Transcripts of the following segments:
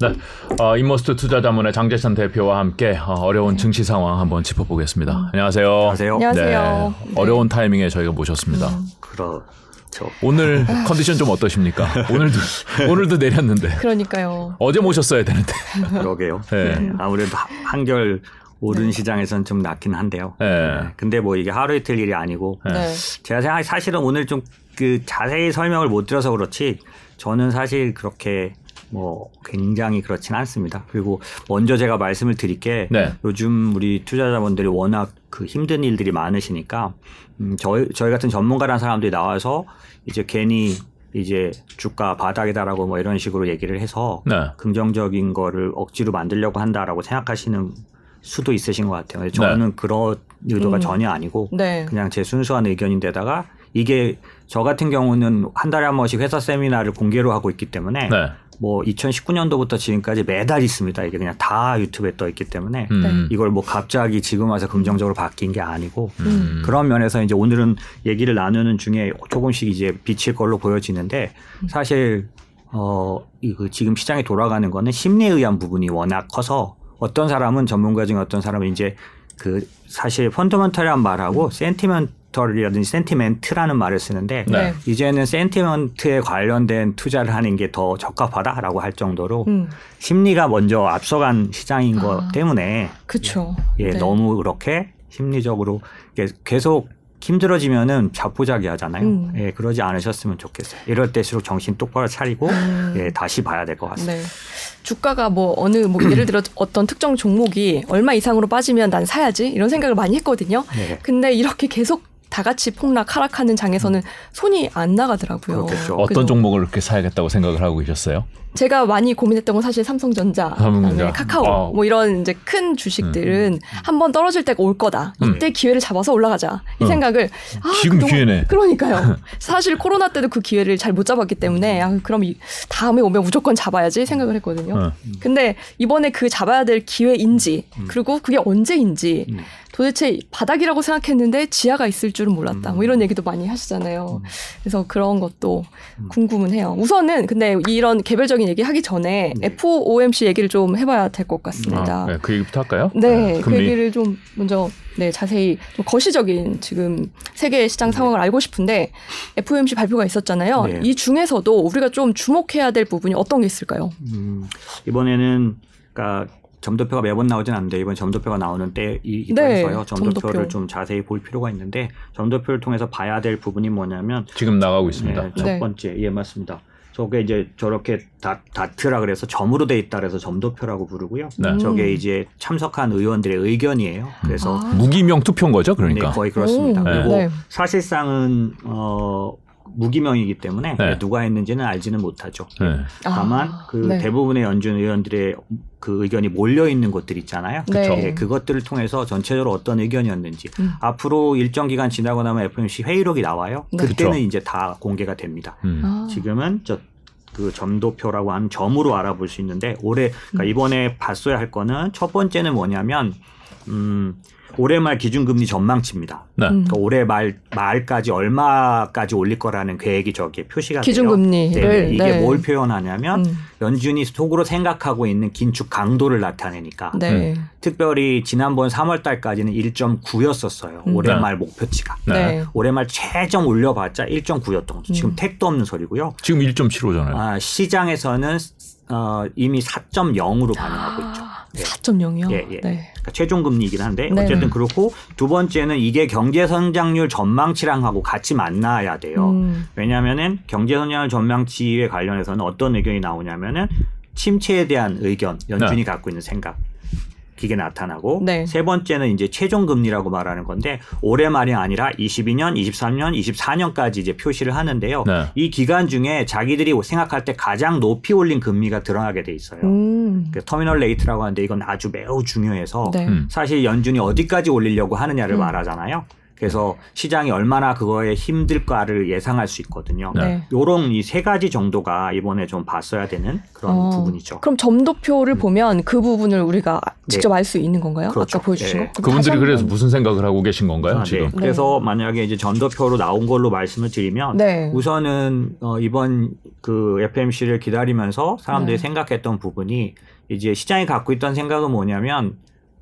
네, 어, 인모스트 투자자문의 장재찬 대표와 함께 어, 어려운 증시 상황 한번 짚어보겠습니다. 음. 안녕하세요. 안녕하세요. 안녕하세요. 네, 어려운 타이밍에 저희가 모셨습니다. 음. 그렇죠. 오늘 컨디션 좀 어떠십니까? 오늘도 오늘도 내렸는데. 그러니까요. 어제 모셨어야 되는데. 그러게요. 네. 아무래도 한결 오른 네. 시장에선 좀 낫긴 한데요. 네. 네. 근데 뭐 이게 하루 이틀 일이 아니고 네. 제가 생각해 사실은 오늘 좀 그 자세히 설명을 못 드려서 그렇지 저는 사실 그렇게 뭐 굉장히 그렇진 않습니다. 그리고 먼저 제가 말씀을 드릴 게 네. 요즘 우리 투자자분들이 워낙 그 힘든 일들이 많으시니까 음 저희 저희 같은 전문가라는 사람들이 나와서 이제 괜히 이제 주가 바닥이다라고 뭐 이런 식으로 얘기를 해서 네. 긍정적인 거를 억지로 만들려고 한다라고 생각하시는 수도 있으신 것 같아요. 저는 네. 그런 의도가 음. 전혀 아니고 네. 그냥 제 순수한 의견인데다가 이게 저 같은 경우는 한 달에 한 번씩 회사 세미나를 공개로 하고 있기 때문에 네. 뭐 2019년도부터 지금까지 매달 있습니다. 이게 그냥 다 유튜브에 떠 있기 때문에 음. 네. 이걸 뭐 갑자기 지금 와서 긍정적으로 바뀐 게 아니고 음. 그런 면에서 이제 오늘은 얘기를 나누는 중에 조금씩 이제 비칠 걸로 보여지는데 사실 어, 이거 지금 시장이 돌아가는 거는 심리에 의한 부분이 워낙 커서 어떤 사람은 전문가 중에 어떤 사람은 이제 그 사실 펀더먼털이란 말하고 센티먼 센티멘털이라든지 센티멘트라는 말을 쓰는데 네. 이제는 센티멘트에 관련된 투자를 하는 게 더 적합하다라고 할 정도로 음. 심리가 먼저 앞서간 시장인 아. 것 때문에 그렇죠. 예, 네. 너무 그렇게 심리적으로 계속 힘들어지면은 자포자기하잖아요. 음. 예, 그러지 않으셨으면 좋겠어요. 이럴 때일수록 정신 똑바로 차리고 음. 예, 다시 봐야 될 것 같습니다. 네. 주가가 뭐 어느 뭐 예를 들어 어떤 특정 종목이 얼마 이상으로 빠지면 난 사야지 이런 생각을 많이 했거든요. 네. 근데 이렇게 계속 다 같이 폭락 하락하는 장에서는 손이 안 나가더라고요. 그렇겠죠. 어떤 종목을 그렇게 사야겠다고 생각을 하고 계셨어요? 제가 많이 고민했던 건 사실 삼성전자, 삼성전자. 카카오 아. 뭐 이런 이제 큰 주식들은 음. 음. 한번 떨어질 때가 올 거다. 이때 음. 기회를 잡아서 올라가자. 이 음. 생각을 아, 지금 그동안, 기회네. 그러니까요. 사실 코로나 때도 그 기회를 잘 못 잡았기 때문에 아, 그럼 이, 다음에 오면 무조건 잡아야지 생각을 했거든요. 음. 근데 이번에 그 잡아야 될 기회인지 음. 그리고 그게 언제인지 도대체 바닥이라고 생각했는데 지하가 있을 줄은 몰랐다. 뭐 이런 얘기도 많이 하시잖아요. 그래서 그런 것도 궁금은 해요. 우선은 근데 이런 개별적인 얘기 하기 전에 네. FOMC 얘기를 좀 해봐야 될 것 같습니다. 아, 네, 그 얘기부터 할까요? 네, 네 그 얘기를 좀 먼저 네 자세히 좀 거시적인 지금 세계 시장 상황을 알고 싶은데 FOMC 발표가 있었잖아요. 네. 이 중에서도 우리가 좀 주목해야 될 부분이 어떤 게 있을까요? 음, 이번에는 그러니까 점도표가 매번 나오진 않는데 이번 점도표가 나오는 때이기도 네, 해서요. 점도표를 점도표. 좀 자세히 볼 필요가 있는데 점도표를 통해서 봐야 될 부분이 뭐냐면 지금 나가고 있습니다. 네, 첫 네. 번째 예 맞습니다. 저게 이제 저렇게 다, 다트라 그래서 점으로 돼 있다 그래서 점도표라고 부르고요. 네. 저게 이제 참석한 의원들의 의견이에요. 그래서 아. 무기명 투표인 거죠, 그러니까. 네, 거의 그렇습니다. 오. 그리고 네. 사실상은 어 무기명이기 때문에 네. 누가 했는지는 알지는 못하죠. 네. 다만 아, 그 네. 대부분의 연준 의원들의 그 의견이 몰려 있는 곳들 있잖아요. 네. 예, 그것들을 통해서 전체적으로 어떤 의견이었는지 음. 앞으로 일정 기간 지나고 나면 FOMC 회의록이 나와요. 네. 그때는 그렇죠. 이제 다 공개가 됩니다. 음. 아. 지금은 저그 점도표라고 하는 점으로 알아볼 수 있는데 올해 그러니까 음. 이번에 봤어야 할 거는 첫 번째는 뭐냐면 음 올해 말 기준금리 전망치입니다. 네. 음. 그러니까 올해 말 말까지 얼마까지 올릴 거라는 계획이 저기에 표시가 기준금리를 돼요. 네. 이게 네. 뭘 표현하냐면 음. 연준이 속으로 생각하고 있는 긴축 강도를 나타내니까 네. 음. 특별히 지난번 3월 달까지는 1.9였었어요. 음. 올해 네. 말 목표치가. 네. 올해 말 최종 올려봤자 1.9였던 거죠. 지금 음. 택도 없는 소리고요. 지금 1.75잖아요. 아, 시장에서는 어, 이미 4.0으로 반응하고 있죠. 네. 4.0이요? 예, 예. 네. 그러니까 최종 금리이긴 한데 네. 어쨌든 그렇고 두 번째는 이게 경제 성장률 전망치랑하고 같이 만나야 돼요. 음. 왜냐하면은 경제 성장률 전망치에 관련해서는 어떤 의견이 나오냐면은 침체에 대한 의견, 연준이 네. 갖고 있는 생각. 그게 나타나고 네. 세 번째는 이제 최종 금리라고 말하는 건데 올해 말이 아니라 22년, 23년, 24년까지 이제 표시를 하는데요. 네. 이 기간 중에 자기들이 생각할 때 가장 높이 올린 금리가 드러나게 돼 있어요. 음. 그 terminal rate라고 하는데 이건 아주 매우 중요해서 네. 음. 사실 연준이 어디까지 올리려고 하느냐를 음. 말하잖아요. 그래서 시장이 얼마나 그거에 힘들까를 예상할 수 있거든요. 네. 요런 이 세 가지 정도가 이번에 좀 봤어야 되는 그런 어, 부분이죠. 그럼 점도표를 음. 보면 그 부분을 우리가 직접 네. 알수 있는 건가요? 그렇죠. 아까 보여주신 네. 거. 그분들이 그래서 무슨 생각을 하고 계신 건가요? 아, 네. 지금? 그래서 만약에 이제 점도표로 나온 걸로 말씀을 드리면 네. 우선은 어, 이번 그 FMC를 기다리면서 사람들이 네. 생각했던 부분이 이제 시장이 갖고 있던 생각은 뭐냐면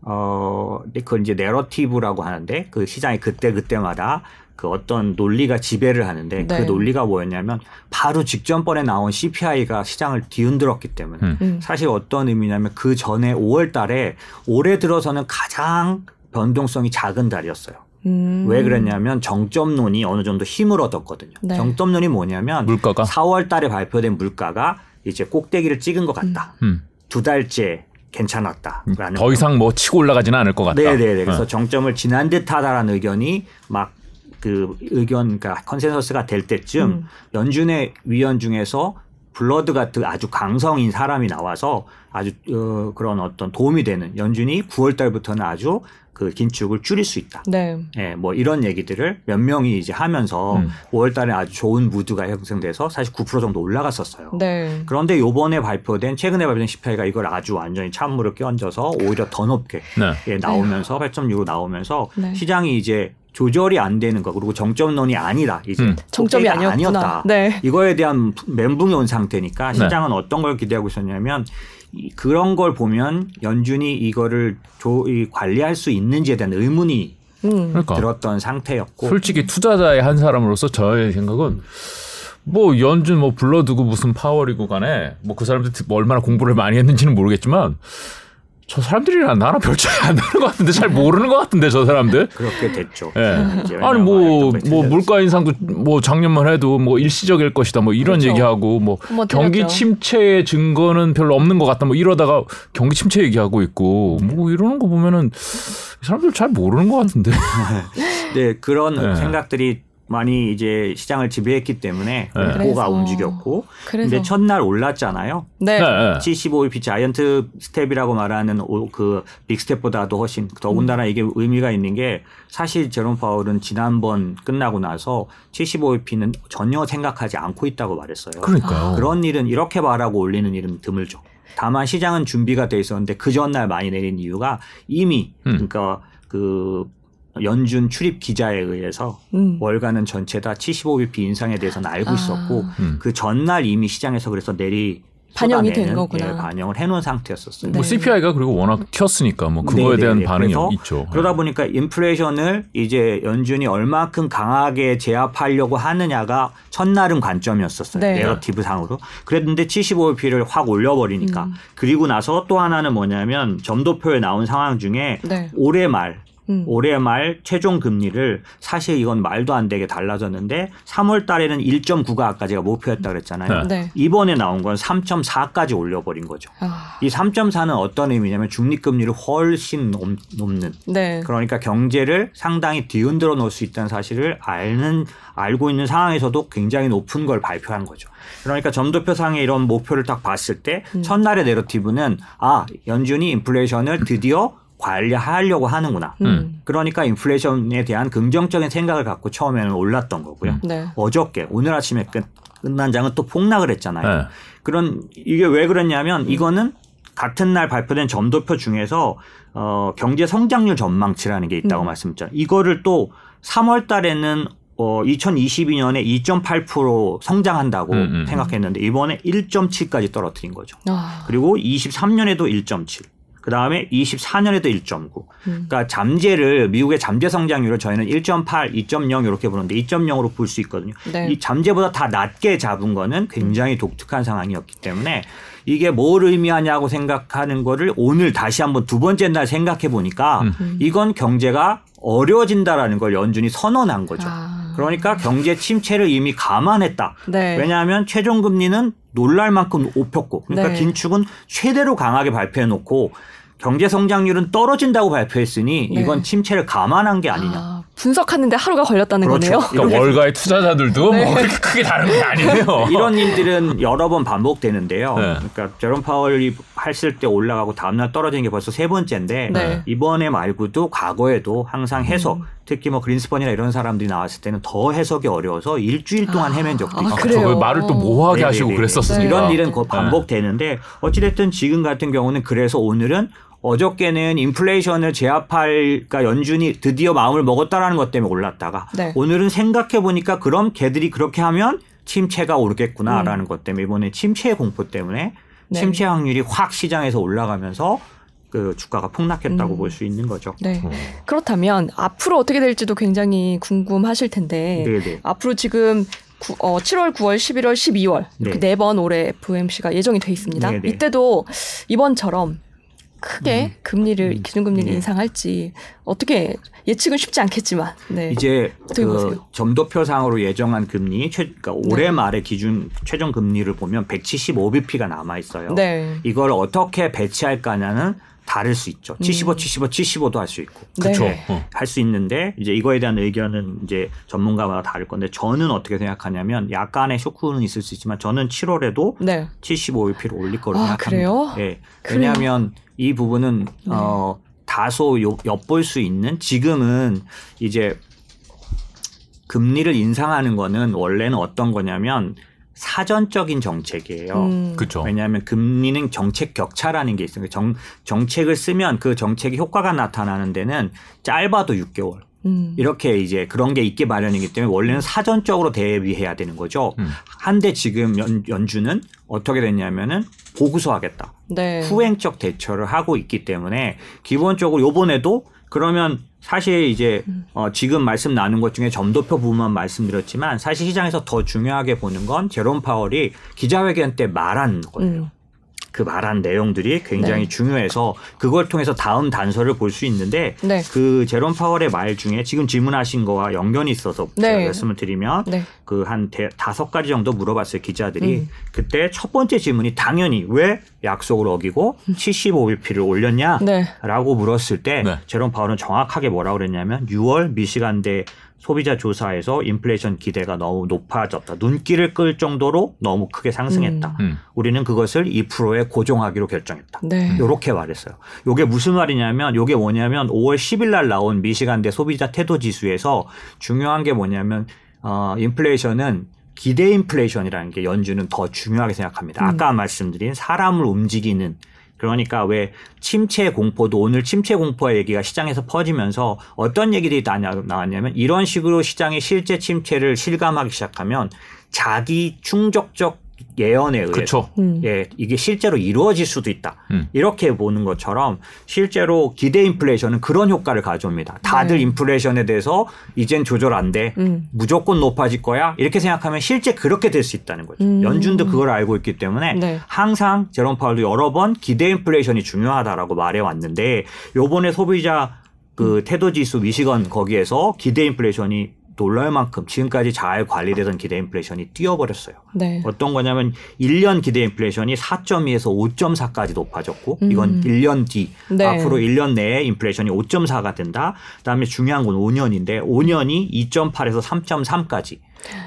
어, 그 이제 내러티브라고 하는데 그 시장이 그때 그때마다 그 어떤 논리가 지배를 하는데 그 네. 그 논리가 뭐였냐면 바로 직전번에 나온 CPI가 시장을 뒤흔들었기 때문에 음. 음. 사실 어떤 의미냐면 그 전에 5월 달에 올해 들어서는 가장 변동성이 작은 달이었어요. 음. 왜 그랬냐면 정점론이 어느 정도 힘을 얻었거든요. 네. 정점론이 뭐냐면 물가가 4월 달에 발표된 물가가 이제 꼭대기를 찍은 것 같다. 음. 두 달째 괜찮았다라는 더 이상 뭐 치고 올라가지는 않을 것 같다. 네네. 그래서 네. 정점을 지난 듯하다라는 의견이 막 그 의견 그러니까 consensus가 될 때쯤 음. 연준의 위원 중에서 불러드 같은 아주 강성인 사람이 나와서 아주 어, 그런 어떤 도움이 되는 연준이 9월 달부터는 아주 그 긴축을 줄일 수 있다. 네. 예, 뭐 이런 얘기들을 몇 명이 이제 하면서 음. 5월 달에 아주 좋은 무드가 형성돼서 사실 9% 정도 올라갔었어요. 네. 그런데 요번에 발표된 최근에 발표된 CPI가 이걸 아주 완전히 찬물을 끼얹어서 오히려 더 높게 네. 예, 나오면서 8.6으로 나오면서 네. 시장이 이제 조절이 안 되는 거 그리고 정점론이 아니다 이제 음. 정점이 아니었다 네. 이거에 대한 멘붕이 온 상태니까 네. 시장은 어떤 걸 기대하고 있었냐면 그런 걸 보면 연준이 이거를 조, 이 관리할 수 있는지에 대한 의문이 음. 그러니까. 들었던 상태였고 솔직히 투자자의 한 사람으로서 저의 생각은 뭐 연준 뭐 불러두고 무슨 파월이고 간에 뭐 그 사람들 뭐 얼마나 공부를 많이 했는지는 모르겠지만 저 사람들이랑 나랑 별 차이 안 나는 것 같은데 잘 모르는 것 같은데 저 사람들 그렇게 됐죠. 예. 아니 뭐뭐 뭐 물가 인상도 뭐 작년만 해도 뭐 일시적일 것이다 뭐 이런 그렇죠. 얘기하고 뭐, 뭐 경기 침체의 증거는 별로 없는 것 같다 뭐 이러다가 경기 침체 얘기하고 있고 뭐 이러는 거 보면은 사람들 잘 모르는 것 같은데. 네 그런 네. 생각들이 많이 이제 시장을 지배했기 때문에 네. 고가 움직였고 그래서. 근데 첫날 올랐잖아요. 네. 네. 75bp giant step이라고 말하는 그 big step보다도 훨씬 더군다나 음. 이게 의미가 있는 게 사실 제롬 파월은 지난번 끝나고 나서 75bp는 전혀 생각하지 않고 있다고 말했어요. 그러니까요. 그런 일은 이렇게 말하고 올리는 일은 드물죠. 다만 시장은 준비가 돼 있었는데 그 전날 많이 내린 이유가 이미 음. 그러니까 그 연준 출입 기자에 의해서 음. 월간은 전체 다 75bp 인상에 대해서는 알고 아. 있었고 음. 그 전날 이미 시장에서 그래서 내리 반영이 된 거구나. 예, 반영을 해놓은 상태였었어요. 뭐 네. 뭐 CPI가 그리고 워낙 튀었으니까 뭐 그거에 네네. 대한 반응이 있죠. 그러다 보니까 인플레이션을 이제 연준이 얼마큼 강하게 제압하려고 하느냐가 첫날은 관점이었었어요. 네. 내러티브 상으로. 그랬는데 75bp를 확 올려버리니까. 음. 그리고 나서 또 하나는 뭐냐면 점도표에 나온 상황 중에 네. 올해 말 음. 올해 말 최종 금리를 사실 이건 말도 안 되게 달라졌는데 3월 달에는 1.9가 아까 제가 목표였다 그랬잖아요. 네. 네. 이번에 나온 건 3.4까지 올려버린 거죠. 아. 이 3.4는 어떤 의미냐면 중립금리를 훨씬 높, 는 네. 그러니까 경제를 상당히 뒤흔들어 놓을 수 있다는 사실을 알는 알고 있는 상황에서도 굉장히 높은 걸 발표한 거죠. 그러니까 점도표상의 이런 목표를 딱 봤을 때 음. 첫날의 내러티브는 아 연준이 인플레이션을 드디어 관리하려고 하는구나. 음. 그러니까 인플레이션에 대한 긍정적인 생각을 갖고 처음에는 올랐던 거고요. 네. 어저께 오늘 아침에 끝, 끝난 장은 또 폭락을 했잖아요. 네. 그런 이게 왜 그랬냐면 음. 이거는 같은 날 발표된 점도표 중에서 어, 경제 성장률 전망치라는 게 있다고 음. 말씀드렸죠. 이거를 또 3월 달에는 어, 2022년에 2.8% 성장한다고 음, 음. 생각했는데 이번에 1.7까지 떨어뜨린 거죠. 아. 그리고 23년에도 1.7. 그 다음에 24년에도 1.9. 음. 그러니까 잠재를 미국의 잠재 성장률을 저희는 1.8, 2.0 이렇게 보는데 2.0으로 볼 수 있거든요. 네. 이 잠재보다 다 낮게 잡은 거는 굉장히 독특한 상황이었기 때문에 이게 뭘 의미하냐고 생각하는 거를 오늘 다시 한번 두 번째 날 생각해 보니까 음. 이건 경제가 어려워진다라는 걸 연준이 선언한 거죠. 아. 그러니까 경제 침체를 이미 감안했다. 네. 왜냐하면 최종 금리는 놀랄 만큼 높였고 그러니까 네. 긴축은 최대로 강하게 발표해 놓고 경제 성장률은 떨어진다고 발표했으니 네. 이건 침체를 감안한 게 아니냐. 아. 분석하는데 하루가 걸렸다는 그렇죠. 거네요. 그러니까 월가의 투자자들도 네. 뭐 그렇게 크게 다른 게 아니에요. 이런 일들은 여러 번 반복되는데요. 네. 그러니까 제롬 파월이 했을 때 올라가고 다음날 떨어지는 게 벌써 세 번째인데 네. 이번에 말고도 과거에도 항상 해석 음. 특히 뭐 그린스펀이나 이런 사람들이 나왔을 때는 더 해석이 어려워서 일주일 동안 아, 헤맨 적도 있어요. 아, 그래요? 말을 또 모호하게 네네네. 하시고 그랬었어요. 이런 일은 반복되는데 어찌됐든 지금 같은 경우는 그래서 오늘은 어저께는 인플레이션을 제압할 그러니까 연준이 드디어 마음을 먹었다라는 것 때문에 올랐다가 네. 오늘은 생각해 보니까 그럼 걔들이 그렇게 하면 침체가 오르겠구나라는 음. 것 때문에 이번에 침체 공포 때문에 네. 침체 확률이 확 시장에서 올라가면서 그 주가가 폭락했다고 음. 볼수 있는 거죠. 네. 어. 그렇다면 앞으로 어떻게 될지도 굉장히 궁금하실 텐데 네네. 앞으로 지금 구, 어, 7월, 9월, 11월, 12월 이렇게 네 번 올해 FOMC가 예정이 돼 있습니다. 네네. 이때도 이번처럼 크게 음. 금리를 음. 기준금리를 네. 인상할지 어떻게 예측은 쉽지 않겠지만 네. 이제 그 점도표상으로 예정한 금리 최 그러니까 올해 네. 말에 기준 최종 금리를 보면 175bp가 남아 있어요. 네. 이걸 어떻게 배치할까냐는 다를 수 있죠. 75, 음. 75, 75도 할 수 있고. 그렇죠. 네. 어. 할수 있는데 이제 이거에 대한 의견은 이제 전문가마다 다를 건데 저는 어떻게 생각하냐면 약간의 쇼크는 있을 수 있지만 저는 7월에도 네. 75bp를 올릴 거로 아, 생각합니다. 그래요? 네. 왜냐하면 그래요? 이 부분은 네. 어 다소 엿볼 수 있는 지금은 이제 금리를 인상하는 거는 원래는 어떤 거냐면 사전적인 정책이에요. 음. 그렇죠. 왜냐하면 금리는 정책 격차라는 게 있어요. 정, 정책을 쓰면 그 정책이 효과가 나타나는 데는 짧아도 6개월. 음. 이렇게 이제 그런 게 있게 마련이기 때문에 원래는 사전적으로 대비해야 되는 거죠. 음. 한데 지금 연, 연준은 어떻게 됐냐면은 보고서 하겠다. 네. 후행적 대처를 하고 있기 때문에 기본적으로 요번에도 그러면 사실 이제 음. 어 지금 말씀 나눈 것 중에 점도표 부분만 말씀드렸지만 사실 시장에서 더 중요하게 보는 건 제롬 파월이 기자회견 때 말한 거예요. 음. 그 말한 내용들이 굉장히 네. 중요해서 그걸 통해서 다음 단서를 볼 수 있는데 네. 그 제롬 파월의 말 중에 지금 질문하신 거와 연관이 있어서 네. 말씀을 드리면 네. 그한 다섯 가지 정도 물어봤어요 기자들이 음. 그때 첫 번째 질문이 당연히 왜 약속을 어기고 75bp를 음. 올렸냐라고 네. 물었을 때 네. 제롬 파월은 정확하게 뭐라고 그랬냐면 6월 미시간대 소비자 조사에서 인플레이션 기대가 너무 높아졌다. 눈길을 끌 정도로 너무 크게 상승했다. 음. 음. 우리는 그것을 2%에 고정하기로 결정했다. 네. 이렇게 말했어요. 이게 무슨 말이냐면 이게 뭐냐면 5월 10일 날 나온 미시간대 소비자 태도 지수에서 중요한 게 뭐냐면 어 인플레이션은 기대 인플레이션이라는 게 연준은 더 중요하게 생각합니다. 음. 아까 말씀드린 사람을 움직이는 그러니까 왜 침체 공포도 오늘 침체 공포의 얘기가 시장에서 퍼지면서 어떤 얘기들이 나왔냐면 이런 식으로 시장의 실제 침체를 실감하기 시작하면 자기 충족적 예언에 의해서 음. 예 이게 실제로 이루어질 수도 있다 음. 이렇게 보는 것처럼 실제로 기대 인플레이션은 그런 효과를 가져옵니다. 다들 네. 인플레이션에 대해서 이젠 조절 안 돼, 음. 무조건 높아질 거야 이렇게 생각하면 실제 그렇게 될 수 있다는 거죠. 음. 연준도 그걸 알고 있기 때문에 네. 항상 제롬 파월도 여러 번 기대 인플레이션이 중요하다라고 말해 왔는데 요번에 소비자 그 태도 지수 미시건 거기에서 기대 인플레이션이 놀랄 만큼 지금까지 잘 관리되던 기대 인플레이션이 뛰어버렸어요. 네. 어떤 거냐면 1년 기대 인플레이션이 4.2에서 5.4까지 높아졌고 음. 이건 1년 뒤 네. 앞으로 1년 내에 인플레이션이 5.4가 된다. 그다음에 중요한 건 5년인데 5년이 2.8에서 3.3까지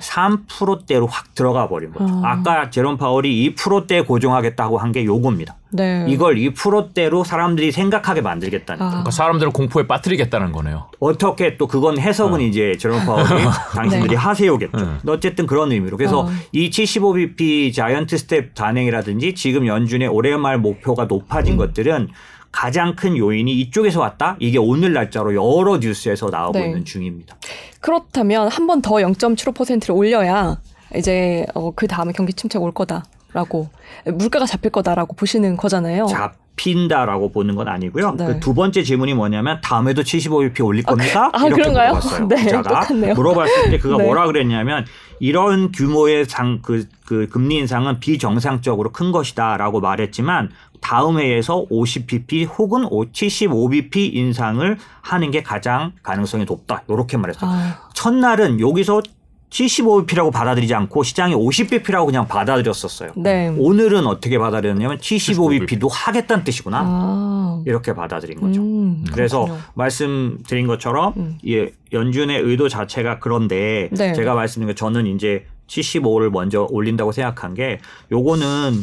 3%대로 확 들어가 버린 거죠. 어. 아까 제롬 파월이 2%대 고정하겠다고 한 게 요겁니다. 네. 이걸 2%대로 사람들이 생각하게 만들겠다는 아. 그러니까 사람들을 공포에 빠뜨리겠다는 거네요. 어떻게 또 그건 해석은 어. 이제 제롬 파월이 당신들이 네. 하세요겠죠. 네. 어쨌든 그런 의미로. 그래서 어. 이 75bp giant step 단행이라든지 지금 연준의 올해 말 목표가 높아진 음. 것들은 가장 큰 요인이 이쪽에서 왔다. 이게 오늘 날짜로 여러 뉴스에서 나오고 네. 있는 중입니다. 그렇다면 한 번 더 0.75%를 올려야 이제 어, 그 다음에 경기 침체가 올 거다라고 물가가 잡힐 거다라고 보시는 거잖아요. 잡힌다라고 보는 건 아니고요. 네. 그 두 번째 질문이 뭐냐면 다음에도 75bp 올릴 겁니까? 아, 이렇게 그런가요? 물어봤어요. 네, 기자가 똑같네요. 물어봤을 때 그가 네. 뭐라 그랬냐면 이런 규모의 상, 그, 그 금리 인상은 비정상적으로 큰 것이다라고 말했지만 다음 해에서 50bp 혹은 75bp 인상을 하는 게 가장 가능성이 높다. 이렇게 말했어요. 아. 첫날은 여기서 75bp라고 받아들이지 않고 시장이 50bp라고 그냥 받아들였었어요. 네. 오늘은 어떻게 받아들였냐면 75bp도 하겠다는 뜻이구나. 아. 이렇게 받아들인 거죠. 음, 그래서 말씀드린 것처럼 음. 예, 연준의 의도 자체가 그런데 네. 제가 말씀드린 것 저는 이제 75를 먼저 올린다고 생각한 게 요거는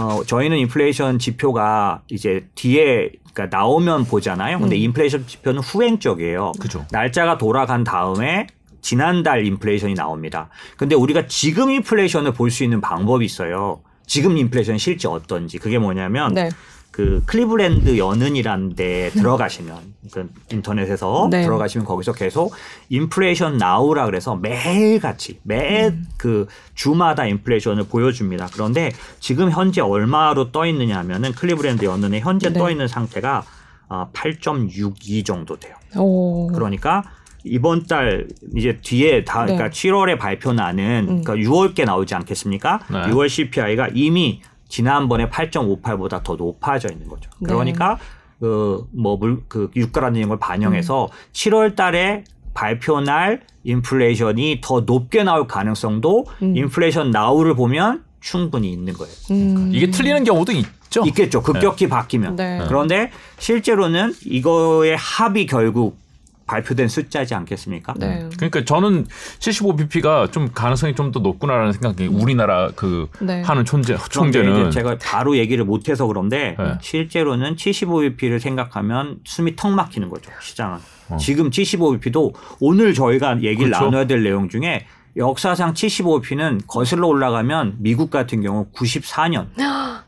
어 저희는 인플레이션 지표가 이제 뒤에 그러니까 나오면 보잖아요. 근데 음. 인플레이션 지표는 후행적이에요. 그죠. 날짜가 돌아간 다음에 지난달 인플레이션이 나옵니다. 근데 우리가 지금 인플레이션을 볼 수 있는 방법이 있어요. 지금 인플레이션 실제 어떤지. 그게 뭐냐면 네. 그 클리브랜드 연은이라는 데 들어가시면 그 인터넷에서 네. 들어가시면 거기서 계속 inflation now라 그래서 매일 같이 매그 음. 주마다 인플레이션을 보여줍니다. 그런데 지금 현재 얼마로 떠 있느냐 하면은 클리브랜드 연은에 현재 네. 떠 있는 상태가 8.62 어, 정도 돼요. 오. 그러니까 이번 달 이제 뒤에 다 네. 그러니까 7월에 발표 나는 음. 그러니까 6월께 나오지 않겠습니까? 네. 6월 CPI가 이미 지난번에 8.58보다 더 높아져 있는 거죠. 네. 그러니까 그뭐물그 그 유가라는 걸 반영해서 음. 7월 달에 발표 날 인플레이션이 더 높게 나올 가능성도 음. 인플레이션 나우를 보면 충분히 있는 거예요. 음. 이게 틀리는 경우도 있죠. 있겠죠. 급격히 네. 바뀌면. 네. 그런데 실제로는 이거의 합이 결국 발표된 숫자지 않겠습니까? 네. 그러니까 저는 75bp가 좀 가능성이 좀 더 높구나라는 생각이 우리나라 그 네. 하는 존재 총재는 제가 바로 얘기를 못 해서 그런데 네. 실제로는 75bp를 생각하면 숨이 턱 막히는 거죠 시장은. 어. 지금 75bp도 오늘 저희가 얘기를 그렇죠? 나눠야 될 내용 중에 역사상 75bp는 거슬러 올라가면 미국 같은 경우 94년,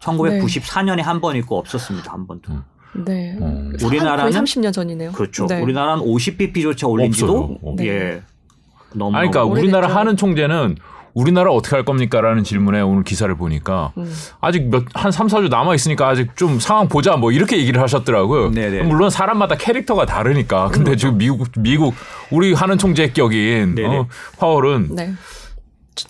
1994년에 한 번 있고 없었습니다 한 번도. 음. 네. 어. 우리나라는 30년 전이네요. 그렇죠. 네. 우리나라는 50bp조차 올린지도 네. 예. 너무 아니, 그러니까 우리나라 하는 총재는 우리나라 어떻게 할 겁니까라는 질문에 오늘 기사를 보니까 음. 아직 몇 한 3, 4주 남아 있으니까 아직 좀 상황 보자 뭐 이렇게 얘기를 하셨더라고요. 네네. 물론 사람마다 캐릭터가 다르니까. 근데 그렇죠. 지금 미국 미국 우리 하는 총재격인 어, 파월은 네.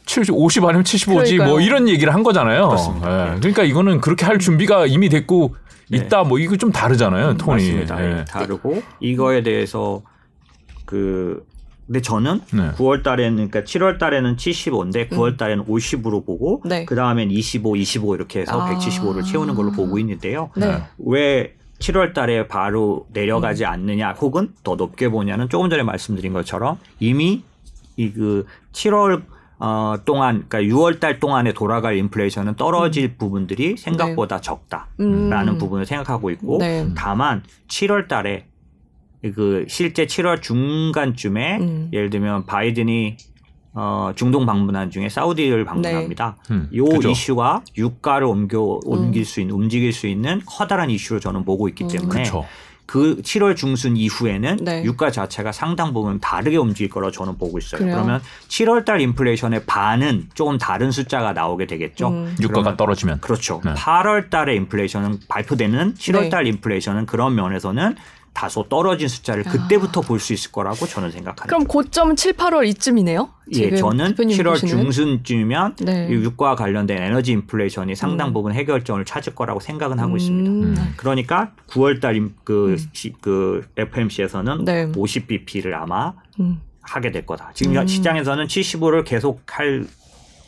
70, 50 아니면 75지 뭐 그러니까요. 뭐 이런 얘기를 한 거잖아요. 네. 그러니까 이거는 그렇게 할 준비가 이미 됐고 네. 있다 뭐 이거 좀 다르잖아요 음, 톤이. 맞습니다. 네. 다르고 이거에 대해서 그 근데 저는 네. 9월 달에는 그러니까 7월 달에는 75인데 9월 음. 달에는 50으로 보고 네. 그 다음엔 25, 25 이렇게 해서 아. 175를 채우는 걸로 보고 있는데요. 네. 왜 7월 달에 바로 내려가지 음. 않느냐 혹은 더 높게 보냐는 조금 전에 말씀드린 것처럼 이미 이 그 7월 어, 동안, 그러니까 6월 달 동안에 돌아갈 인플레이션은 떨어질 음. 부분들이 생각보다 네. 적다라는 음. 부분을 생각하고 있고, 네. 다만 7월 달에 그 실제 7월 중간쯤에 음. 예를 들면 바이든이 어, 중동 방문한 중에 사우디를 방문합니다. 네. 음, 요 그죠. 이슈가 유가를 옮겨 옮길 음. 수 있는 움직일 수 있는 커다란 이슈로 저는 보고 있기 음. 때문에 음. 그 7월 중순 이후에는 네. 유가 자체가 상당 부분 다르게 움직일 거라 저는 보고 있어요. 그래요? 그러면 7월 달 인플레이션의 반은 조금 다른 숫자가 나오게 되겠죠. 음. 유가가 떨어지면. 그렇죠. 네. 8월 달에 인플레이션은 발표되는 7월 달 네. 인플레이션은 그런 면에서는 다소 떨어진 숫자를 그때부터 아. 볼수 있을 거라고 저는 생각합니다. 그럼 고점 7, 8월 이쯤이네요? 예, 저는 7월 보시는? 중순쯤이면 네. 유가 관련된 에너지 인플레이션이 상당 음. 부분 해결점을 찾을 거라고 생각은 하고 음. 있습니다. 음. 그러니까 9월 달 그 음. 그 FMC에서는 네. 50bp를 아마 음. 하게 될 거다. 지금 음. 시장에서는 75를 계속 할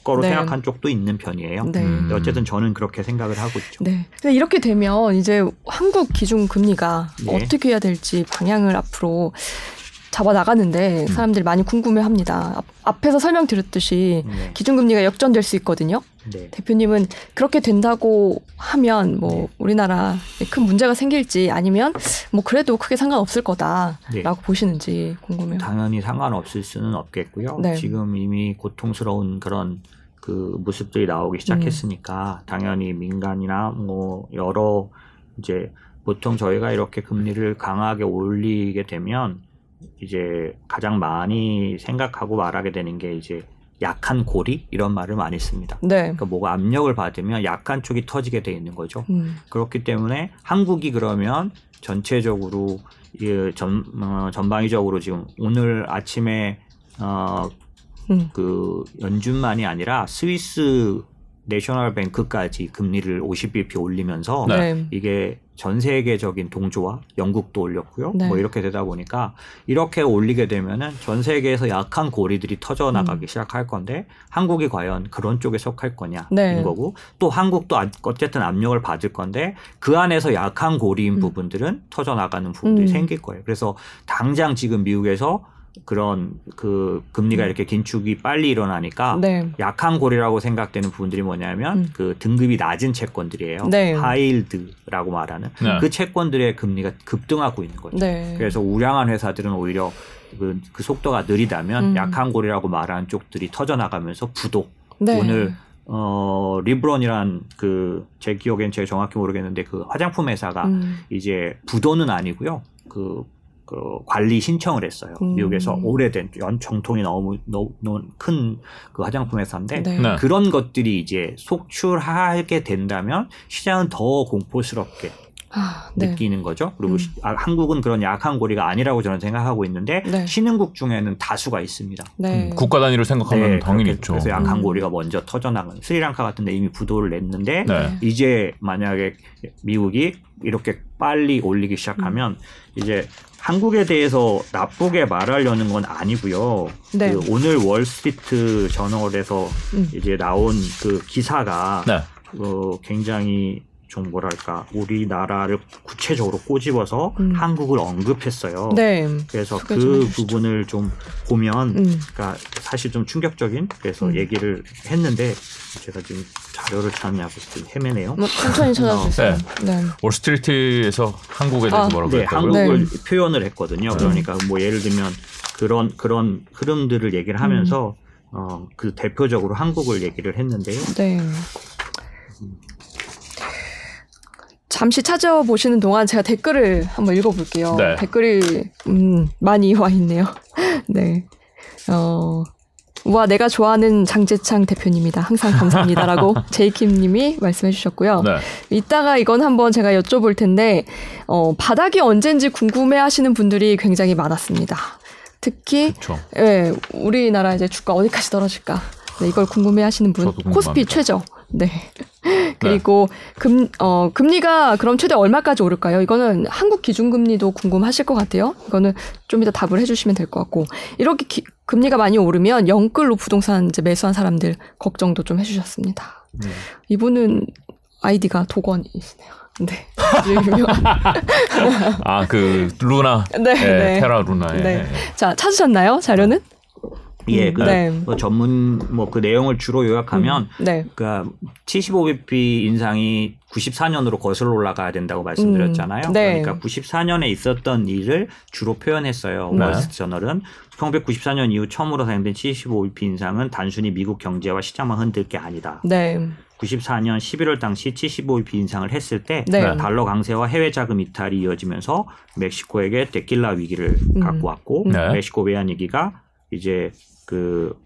거로 네. 생각한 쪽도 있는 편이에요. 네. 음. 어쨌든 저는 그렇게 생각을 하고 있죠. 네. 이렇게 되면 이제 한국 기준 금리가 네. 어떻게 해야 될지 방향을 앞으로 잡아 나가는데 음. 사람들이 많이 궁금해합니다. 앞 에서 설명드렸듯이 네. 기준금리가 역전될 수 있거든요. 네. 대표님은 그렇게 된다고 하면 뭐 네. 우리나라에 큰 문제가 생길지 아니면 뭐 그래도 크게 상관없을 거다라고 네. 보시는지 궁금해요. 당연히 상관없을 수는 없겠고요. 네. 지금 이미 고통스러운 그런 그 모습들이 나오기 시작했으니까 음. 당연히 민간이나 뭐 여러 이제 보통 저희가 이렇게 금리를 강하게 올리게 되면 이제 가장 많이 생각하고 말하게 되는 게 이제 약한 고리 이런 말을 많이 씁니다. 네. 그러니까 뭐가 압력을 받으면 약한 쪽이 터지게 돼 있는 거죠. 음. 그렇기 때문에 한국이 그러면 전체적으로 전 어, 전방위적으로 지금 오늘 아침에 어, 음. 그 연준만이 아니라 스위스 내셔널 뱅크까지 금리를 50bp 올리면서 네. 이게 전 세계적인 동조와 영국도 올렸고요. 네. 뭐 이렇게 되다 보니까 이렇게 올리게 되면은 전 세계에서 약한 고리들이 터져 나가기 음. 시작할 건데 한국이 과연 그런 쪽에 속할 거냐인 네. 거고 또 한국도 어쨌든 압력을 받을 건데 그 안에서 약한 고리인 음. 부분들은 터져 나가는 부분들이 음. 생길 거예요. 그래서 당장 지금 미국에서 그런 그 금리가 음. 이렇게 긴축이 빨리 일어나니까 네. 약한 고리라고 생각되는 부분들이 뭐냐면 음. 그 등급이 낮은 채권들이에요. 네. 하일드라고 말하는 네. 그 채권들의 금리가 급등하고 있는 거죠. 네. 그래서 우량한 회사들은 오히려 그, 그 속도가 느리다면 음. 약한 고리라고 말하는 쪽들이 터져 나가면서 부도 네. 오늘 어 리브론이란 그 제 기억엔 제가 정확히 모르겠는데 그 화장품 회사가 음. 이제 부도는 아니고요. 그 그 관리 신청을 했어요. 음. 미국에서 오래된 연 정통이 너무 너무 큰 그 화장품 회사인데 네. 네. 그런 것들이 이제 속출하게 된다면 시장은 더 공포스럽게 아, 네. 느끼는 거죠. 그리고 음. 아, 한국은 그런 약한 고리가 아니라고 저는 생각하고 있는데 네. 신흥국 중에는 다수가 있습니다. 네. 음, 국가 단위로 생각하면 네, 당연히 있죠. 그래서 약한 음. 고리가 먼저 터져나가는 스리랑카 같은 데 이미 부도를 냈는데 네. 이제 만약에 미국이 이렇게 빨리 올리기 시작하면 음. 이제 한국에 대해서 나쁘게 말하려는 건 아니고요. 네. 그 오늘 월스트리트 저널에서 음. 이제 나온 그 기사가 네. 어, 굉장히 좀 뭐랄까 우리나라를 구체적으로 꼬집어서 음. 한국을 언급했어요. 네. 그래서 그 부분을 좀 보면, 음. 그러니까 사실 좀 충격적인 그래서 음. 얘기를 했는데 제가 지금 자료를 찾냐고 지금 헤매네요. 뭐 천천히 찾아주세요. 어. 네. 네. 월스트리트에서 한국에 대해서 아. 뭐라고 네, 했다고요? 한국을 네. 표현을 했거든요. 네. 그러니까 뭐 예를 들면 그런 그런 흐름들을 얘기를 하면서 음. 어, 그 대표적으로 한국을 얘기를 했는데요. 네. 잠시 찾아보시는 동안 제가 댓글을 한번 읽어볼게요. 네. 댓글이 음, 많이 와 있네요. 네. 어, 와 내가 좋아하는 장재창 대표님이다. 항상 감사합니다라고 제이킴님이 말씀해 주셨고요. 네. 이따가 이건 한번 제가 여쭤볼 텐데 어, 바닥이 언젠지 궁금해하시는 분들이 굉장히 많았습니다. 특히 예, 우리나라 이제 주가 어디까지 떨어질까 네, 이걸 궁금해하시는 분 코스피 최저 네. 그리고 네. 금, 어, 금리가 그럼 최대 얼마까지 오를까요? 이거는 한국 기준금리도 궁금하실 것 같아요. 이거는 좀 이따 답을 해주시면 될 것 같고. 이렇게 기, 금리가 많이 오르면 영끌로 부동산 이제 매수한 사람들 걱정도 좀 해주셨습니다. 네. 이분은 아이디가 도건이시네요. 네. 아, 그, 루나. 네. 네, 네. 테라 루나. 네. 자, 찾으셨나요? 자료는? 예, 그 네. 뭐 전문 뭐 그 내용을 주로 요약하면 음, 네. 그러니까 75bp 인상이 94년으로 거슬러 올라가야 된다고 말씀드렸잖아요. 음, 네. 그러니까 94년에 있었던 일을 주로 표현했어요. 네. 월스트 저널은 1994년 이후 처음으로 사용된 75bp 인상은 단순히 미국 경제와 시장만 흔들 게 아니다. 네. 94년 11월 당시 75bp 인상을 했을 때 네. 달러 강세와 해외 자금 이탈이 이어지면서 멕시코에게 데킬라 위기를 음. 갖고 왔고 네. 멕시코 외환 위기가 이제 그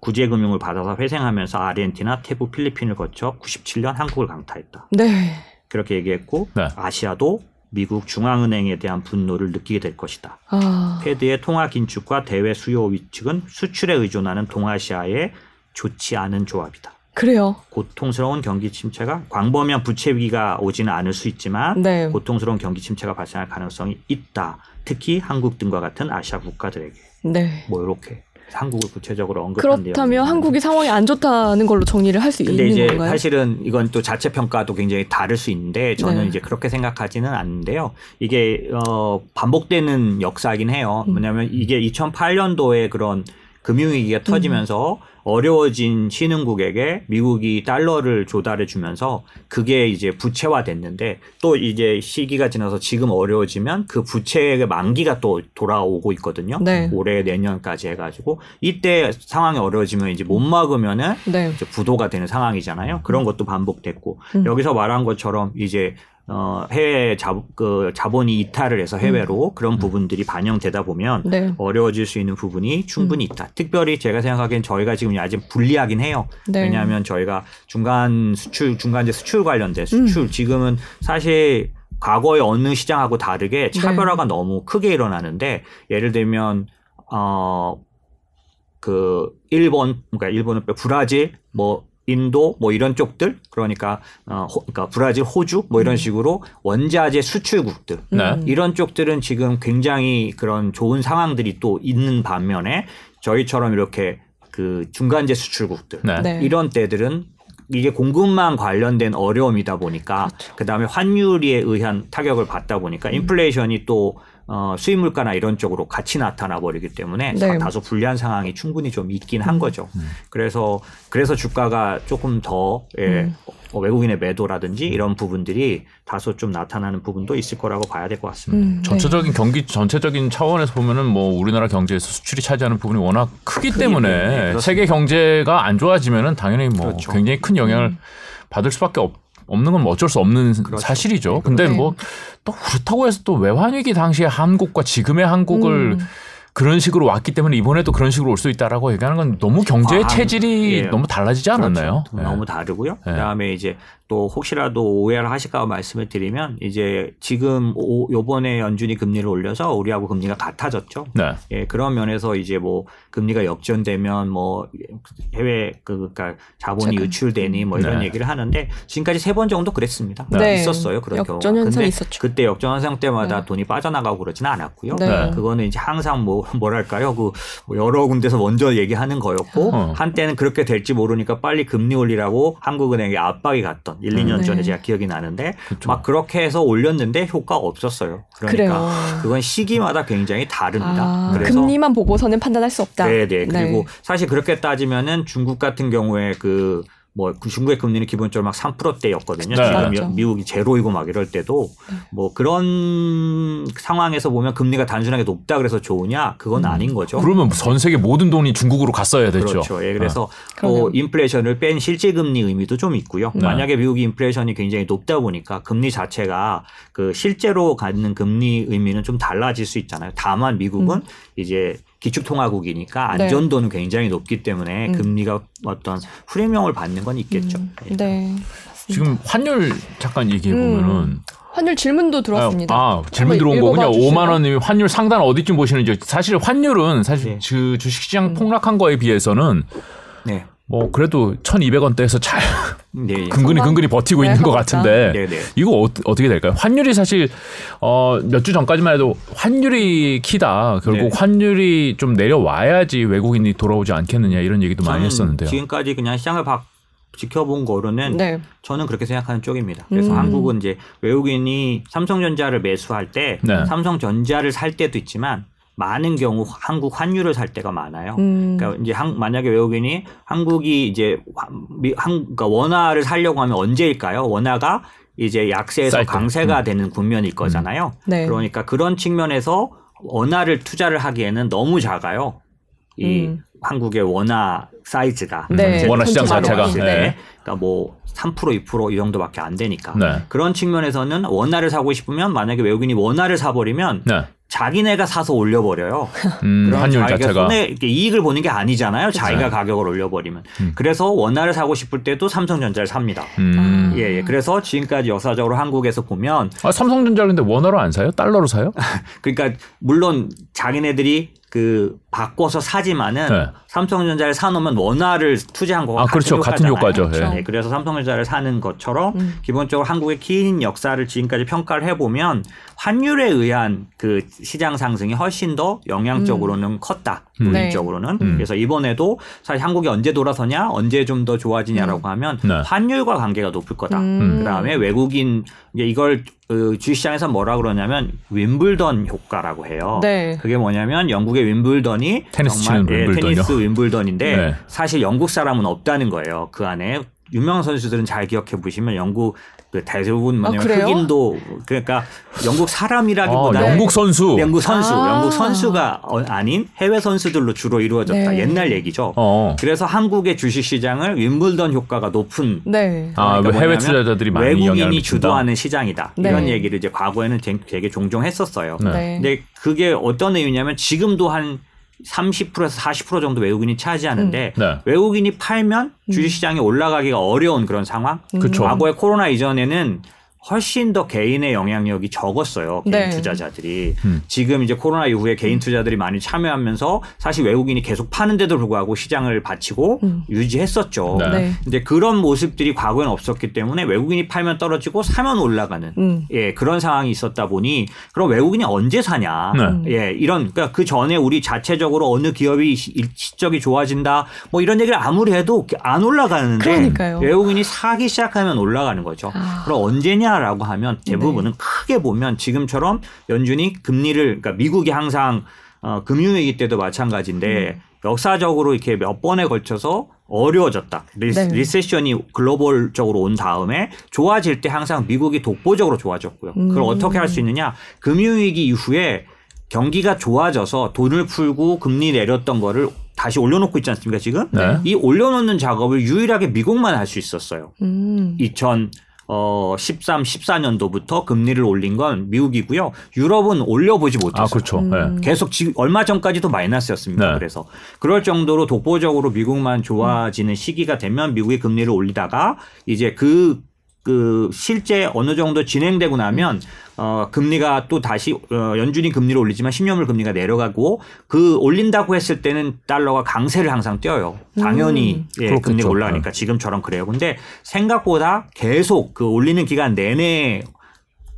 구제금융을 받아서 회생하면서 아르헨티나, 태국, 필리핀을 거쳐 97년 한국을 강타했다. 네. 그렇게 얘기했고 네. 아시아도 미국 중앙은행에 대한 분노를 느끼게 될 것이다. 아. 페드의 통화 긴축과 대외 수요 위축은 수출에 의존하는 동아시아의 좋지 않은 조합이다. 그래요. 고통스러운 경기 침체가 광범위한 부채 위기가 오지는 않을 수 있지만 네. 고통스러운 경기 침체가 발생할 가능성이 있다. 특히 한국 등과 같은 아시아 국가들에게. 네. 뭐 이렇게 한국을 구체적으로 언급한 그렇다면 한국이 상황이 안 좋다는 걸로 정리를 할 수 있는 이제 건가요? 사실은 이건 또 자체 평가도 굉장히 다를 수 있는데 저는 네. 이제 그렇게 생각하지는 않는데요. 이게 어 반복되는 역사긴 해요. 음. 뭐냐면 이게 2008년도에 그런 금융위기가 터지면서 음. 어려워진 신흥국에게 미국이 달러를 조달해 주면서 그게 이제 부채화 됐는데 또 이제 시기가 지나서 지금 어려워지면 그 부채의 만기가 또 돌아오고 있거든요. 네. 올해 내년까지 해가지고 이때 상황이 어려워지면 이제 못 막으면은 네. 이제 부도가 되는 상황이잖아요. 그런 것도 반복됐고 음. 여기서 말한 것처럼 이제 어, 해외 자, 그 자본이 이탈을 해서 해외로 음. 그런 음. 부분들이 반영되다 보면 네. 어려워질 수 있는 부분이 충분히 음. 있다. 특별히 제가 생각하기엔 저희가 지금 아직 불리하긴 해요. 네. 왜냐하면 저희가 중간 수출, 중간재 수출 관련된 수출 음. 지금은 사실 과거의 어느 시장하고 다르게 네. 차별화가 네. 너무 크게 일어나는데 예를 들면 어, 그 일본, 그러니까 일본은 브라질, 뭐 인도 뭐 이런 쪽들 그러니까 어 호, 그러니까 브라질, 호주 뭐 이런 음. 식으로 원자재 수출국들 네. 이런 쪽들은 지금 굉장히 그런 좋은 상황들이 또 있는 반면에 저희처럼 이렇게 그 중간재 수출국들 네. 네. 이런 때들은 이게 공급망 관련된 어려움이다 보니까 그렇죠. 그다음에 환율에 의한 타격을 받다 보니까 음. 인플레이션이 또 어, 수입 물가나 이런 쪽으로 같이 나타나 버리기 때문에 네. 다소 불리한 상황이 충분히 좀 있긴 한 음. 거죠. 음. 그래서 그래서 주가가 조금 더 예, 음. 어, 외국인의 매도라든지 이런 부분들이 다소 좀 나타나는 부분도 있을 거라고 봐야 될 것 같습니다. 음, 네. 전체적인 경기 전체적인 차원에서 보면은 뭐 우리나라 경제에서 수출이 차지하는 부분이 워낙 크기 때문에 네, 세계 경제가 안 좋아지면은 당연히 뭐 그렇죠. 굉장히 큰 영향을 음. 받을 수밖에 없. 없는 건 어쩔 수 없는 그렇죠. 사실이죠. 네, 근데 뭐또 그렇다고 해서 또 외환위기 당시에 한국과 지금의 한국을 음. 그런 식으로 왔기 때문에 이번에도 그런 식으로 올 수 있다라고 얘기하는 건 너무 경제의 아, 체질이 예. 너무 달라지지 않았나요? 그렇죠. 네. 너무 다르고요. 네. 그다음에 이제 또 혹시라도 오해를 하실까 말씀을 드리면 이제 지금 오, 요번에 연준이 금리를 올려서 우리하고 금리가 같아졌죠. 네. 예, 그런 면에서 이제 뭐 금리가 역전되면 뭐 해외 그 그러니까 자본이 잠깐. 유출되니 뭐 이런 네. 얘기를 하는데 지금까지 세 번 정도 그랬습니다. 네. 있었어요. 그런 경우. 역전 현상 있었죠. 그때 역전 현상 때마다 네. 돈이 빠져나가고 그러지는 않았고요. 네. 그거는 이제 항상 뭐 뭐랄까요? 그뭐 여러 군데서 먼저 얘기하는 거였고 어. 한때는 그렇게 될지 모르니까 빨리 금리 올리라고 한국은행에 압박이 갔던 1, 2년 네. 전에 제가 기억이 나는데 그렇죠. 막 그렇게 해서 올렸는데 효과가 없었어요. 그러니까 그래요. 그건 시기마다 굉장히 다릅니다. 아, 그래서 금리만 보고서는 판단할 수 없다. 네, 네. 그리고 네. 사실 그렇게 따지면은 중국 같은 경우에 그 뭐그 중국의 금리는 기본적으로 막 3%대였거든요. 네. 지금. 미국이 제로이고 막 이럴 때도 네. 뭐 그런 상황에서 보면 금리가 단순하게 높다 그래서 좋으냐 그건 음. 아닌 거죠. 그러면 전 세계 모든 돈이 중국으로 갔어야 됐죠. 그렇죠. 예, 그래서 네. 또 인플레이션을 뺀 실제 금리 의미도 좀 있고요. 네. 만약에 미국이 인플레이션이 굉장히 높다 보니까 금리 자체가 그 실제로 갖는 금리 의미는 좀 달라질 수 있잖아요. 다만 미국은 음. 이제 기축통화국이니까 네. 안전도는 네. 굉장히 높기 때문에 음. 금리가 어떤 프리미엄을 받는 건 있겠죠. 음. 네. 네. 지금 환율 잠깐 얘기해 보면은 음. 환율 질문도 들어왔습니다. 아, 아 질문 들어온 거군요. 5만 원님이 환율 상단 어디쯤 보시는지 사실 환율은 사실 네. 그 주식시장 음. 폭락한 거에 비해서는 네. 뭐 그래도 1,200원대에서 잘 네, 예. 근근히 근근히 버티고 네, 있는 것 같은데 네, 네. 이거 어, 떻게 될까요? 환율이 사실 어, 몇 주 전까지만 해도 환율이 키다. 결국 네. 환율이 좀 내려와야지 외국인이 돌아오지 않겠느냐 이런 얘기도 많이 했었는데요. 지금까지 그냥 시장을 박 지켜본 거로는 네. 저는 그렇게 생각하는 쪽입니다. 그래서 음. 한국은 이제 외국인이 삼성전자를 매수할 때 네. 삼성전자를 살 때도 있지만 많은 경우 한국 환율을 살 때가 많아요. 음. 그러니까 이제 한, 만약에 외국인이 한국이 이제 한, 그러니까 원화를 살려고 하면 언제일까요? 원화가 이제 약세에서 강세가 음. 되는 국면일 거잖아요. 음. 네. 그러니까 그런 측면에서 원화를 투자를 하기에는 너무 작아요. 이 음. 한국의 원화 사이즈가 네. 원화 시장 자체가 네. 그러니까 뭐 3% 2%이 정도밖에 안 되니까 네. 그런 측면에서는 원화를 사고 싶으면 만약에 외국인이 원화를 사버리면 네. 자기네가 사서 올려버려요. 음, 환율 자체가 손에 이익을 보는 게 아니잖아요. 그쵸. 자기가 가격을 올려버리면. 음. 그래서 원화를 사고 싶을 때도 삼성전자를 삽니다. 음. 예, 예. 그래서 지금까지 역사적으로 한국에서 보면 아, 삼성전자를 근데 원화로 안 사요? 달러로 사요? 그러니까 물론 자기네들이 그 바꿔서 사지만은 네. 삼성전자를 사놓으면 원화를 투자한 거가 아, 그렇죠. 같은 효과죠. 예. 네. 그래서 삼성전자를 사는 것처럼 음. 기본적으로 한국의 긴 역사를 지금까지 평가를 해보면 환율에 의한 그 시장 상승이 훨씬 더 영향적으로는 음. 컸다. 물리적으로는. 네. 그래서 이번에도 사실 한국이 언제 돌아서냐, 언제 좀 더 좋아지냐라고 음. 하면 네. 환율과 관계가 높을 거다. 음. 그다음에 외국인 이걸 그 주식시장에서 뭐라 그러냐면 윈블던 효과라고 해요. 네. 그게 뭐냐면 영국의 윈블던이 테니스 정말 예, 윈블던이요? 테니스 윈블던인데 네. 사실 영국 사람은 없다는 거예요. 그 안에 유명한 선수들은 잘 기억해 보시면 영국 그 대부분 뭐냐면 아, 흑인도 그러니까 영국 사람이라기보다 아, 영국 선수 영국 선수 아. 영국 선수가 어, 아닌 해외 선수들로 주로 이루어졌다 네. 옛날 얘기죠. 어. 그래서 한국의 주식 시장을 윈블던 효과가 높은 네. 아, 그러니까 해외 투자자들이 많이 외국인이 주도하는 시장이다 네. 이런 얘기를 이제 과거에는 되게 종종 했었어요. 네. 근데 그게 어떤 의미냐면 지금도 한 30%에서 40% 정도 외국인이 차지하는데 음. 네. 외국인이 팔면 음. 주식시장이 올라가기가 어려운 그런 상황. 음. 과거에 코로나 이전에는 훨씬 더 개인의 영향력이 적었어요. 개인 네. 투자자들이. 음. 지금 이제 코로나 이후에 개인 투자들이 많이 참여하면서 사실 외국인이 계속 파는데도 불구하고 시장을 바치고 음. 유지했었죠. 네. 네. 근데 그런 모습들이 과거에는 없었기 때문에 외국인이 팔면 떨어지고 사면 올라가는 음. 예, 그런 상황이 있었다 보니 그럼 외국인이 언제 사냐. 네. 예, 이런 그러니까 그 전에 우리 자체적으로 어느 기업이 일시적이 좋아진다 뭐 이런 얘기를 아무리 해도 안 올라가는데 그러니까요. 외국인이 사기 시작하면 올라가는 거죠. 아. 그럼 언제냐 하냐라고 하면 대부분은 네. 크게 보면 지금처럼 연준이 금리를 그러니까 미국이 항상 어, 금융위기 때도 마찬가지인데 음. 역사적으로 이렇게 몇 번에 걸쳐서 어려워졌다. rece, 네. recession이 글로벌적으로 온 다음에 좋아질 때 항상 미국이 독보적으로 좋아졌고요. 음. 그걸 어떻게 할 수 있느냐? 금융위기 이후에 경기가 좋아져서 돈을 풀고 금리 내렸던 거를 다시 올려놓고 있지 않습니까 지금? 네. 이 올려놓는 작업을 유일하게 미국만 할 수 있었어요. 음. 2000 어, 13, 14년도부터 금리를 올린 건 미국이고요. 유럽은 올려보지 못했어요. 아, 그렇죠. 네. 음. 계속 지, 얼마 전까지도 마이너스였습니다. 네. 그래서 그럴 정도로 독보적으로 미국만 좋아지는 시기가 되면 미국이 금리를 올리다가 이제 그, 그 실제 어느 정도 진행되고 나면 어, 금리가 또 다시 어, 연준이 금리를 올리지만 10년물 금리가 내려가고 그 올린다고 했을 때는 달러가 강세를 항상 띄어요. 당연히 음. 예, 금리가 올라가니까 네. 지금처럼 그래요. 근데 생각보다 계속 그 올리는 기간 내내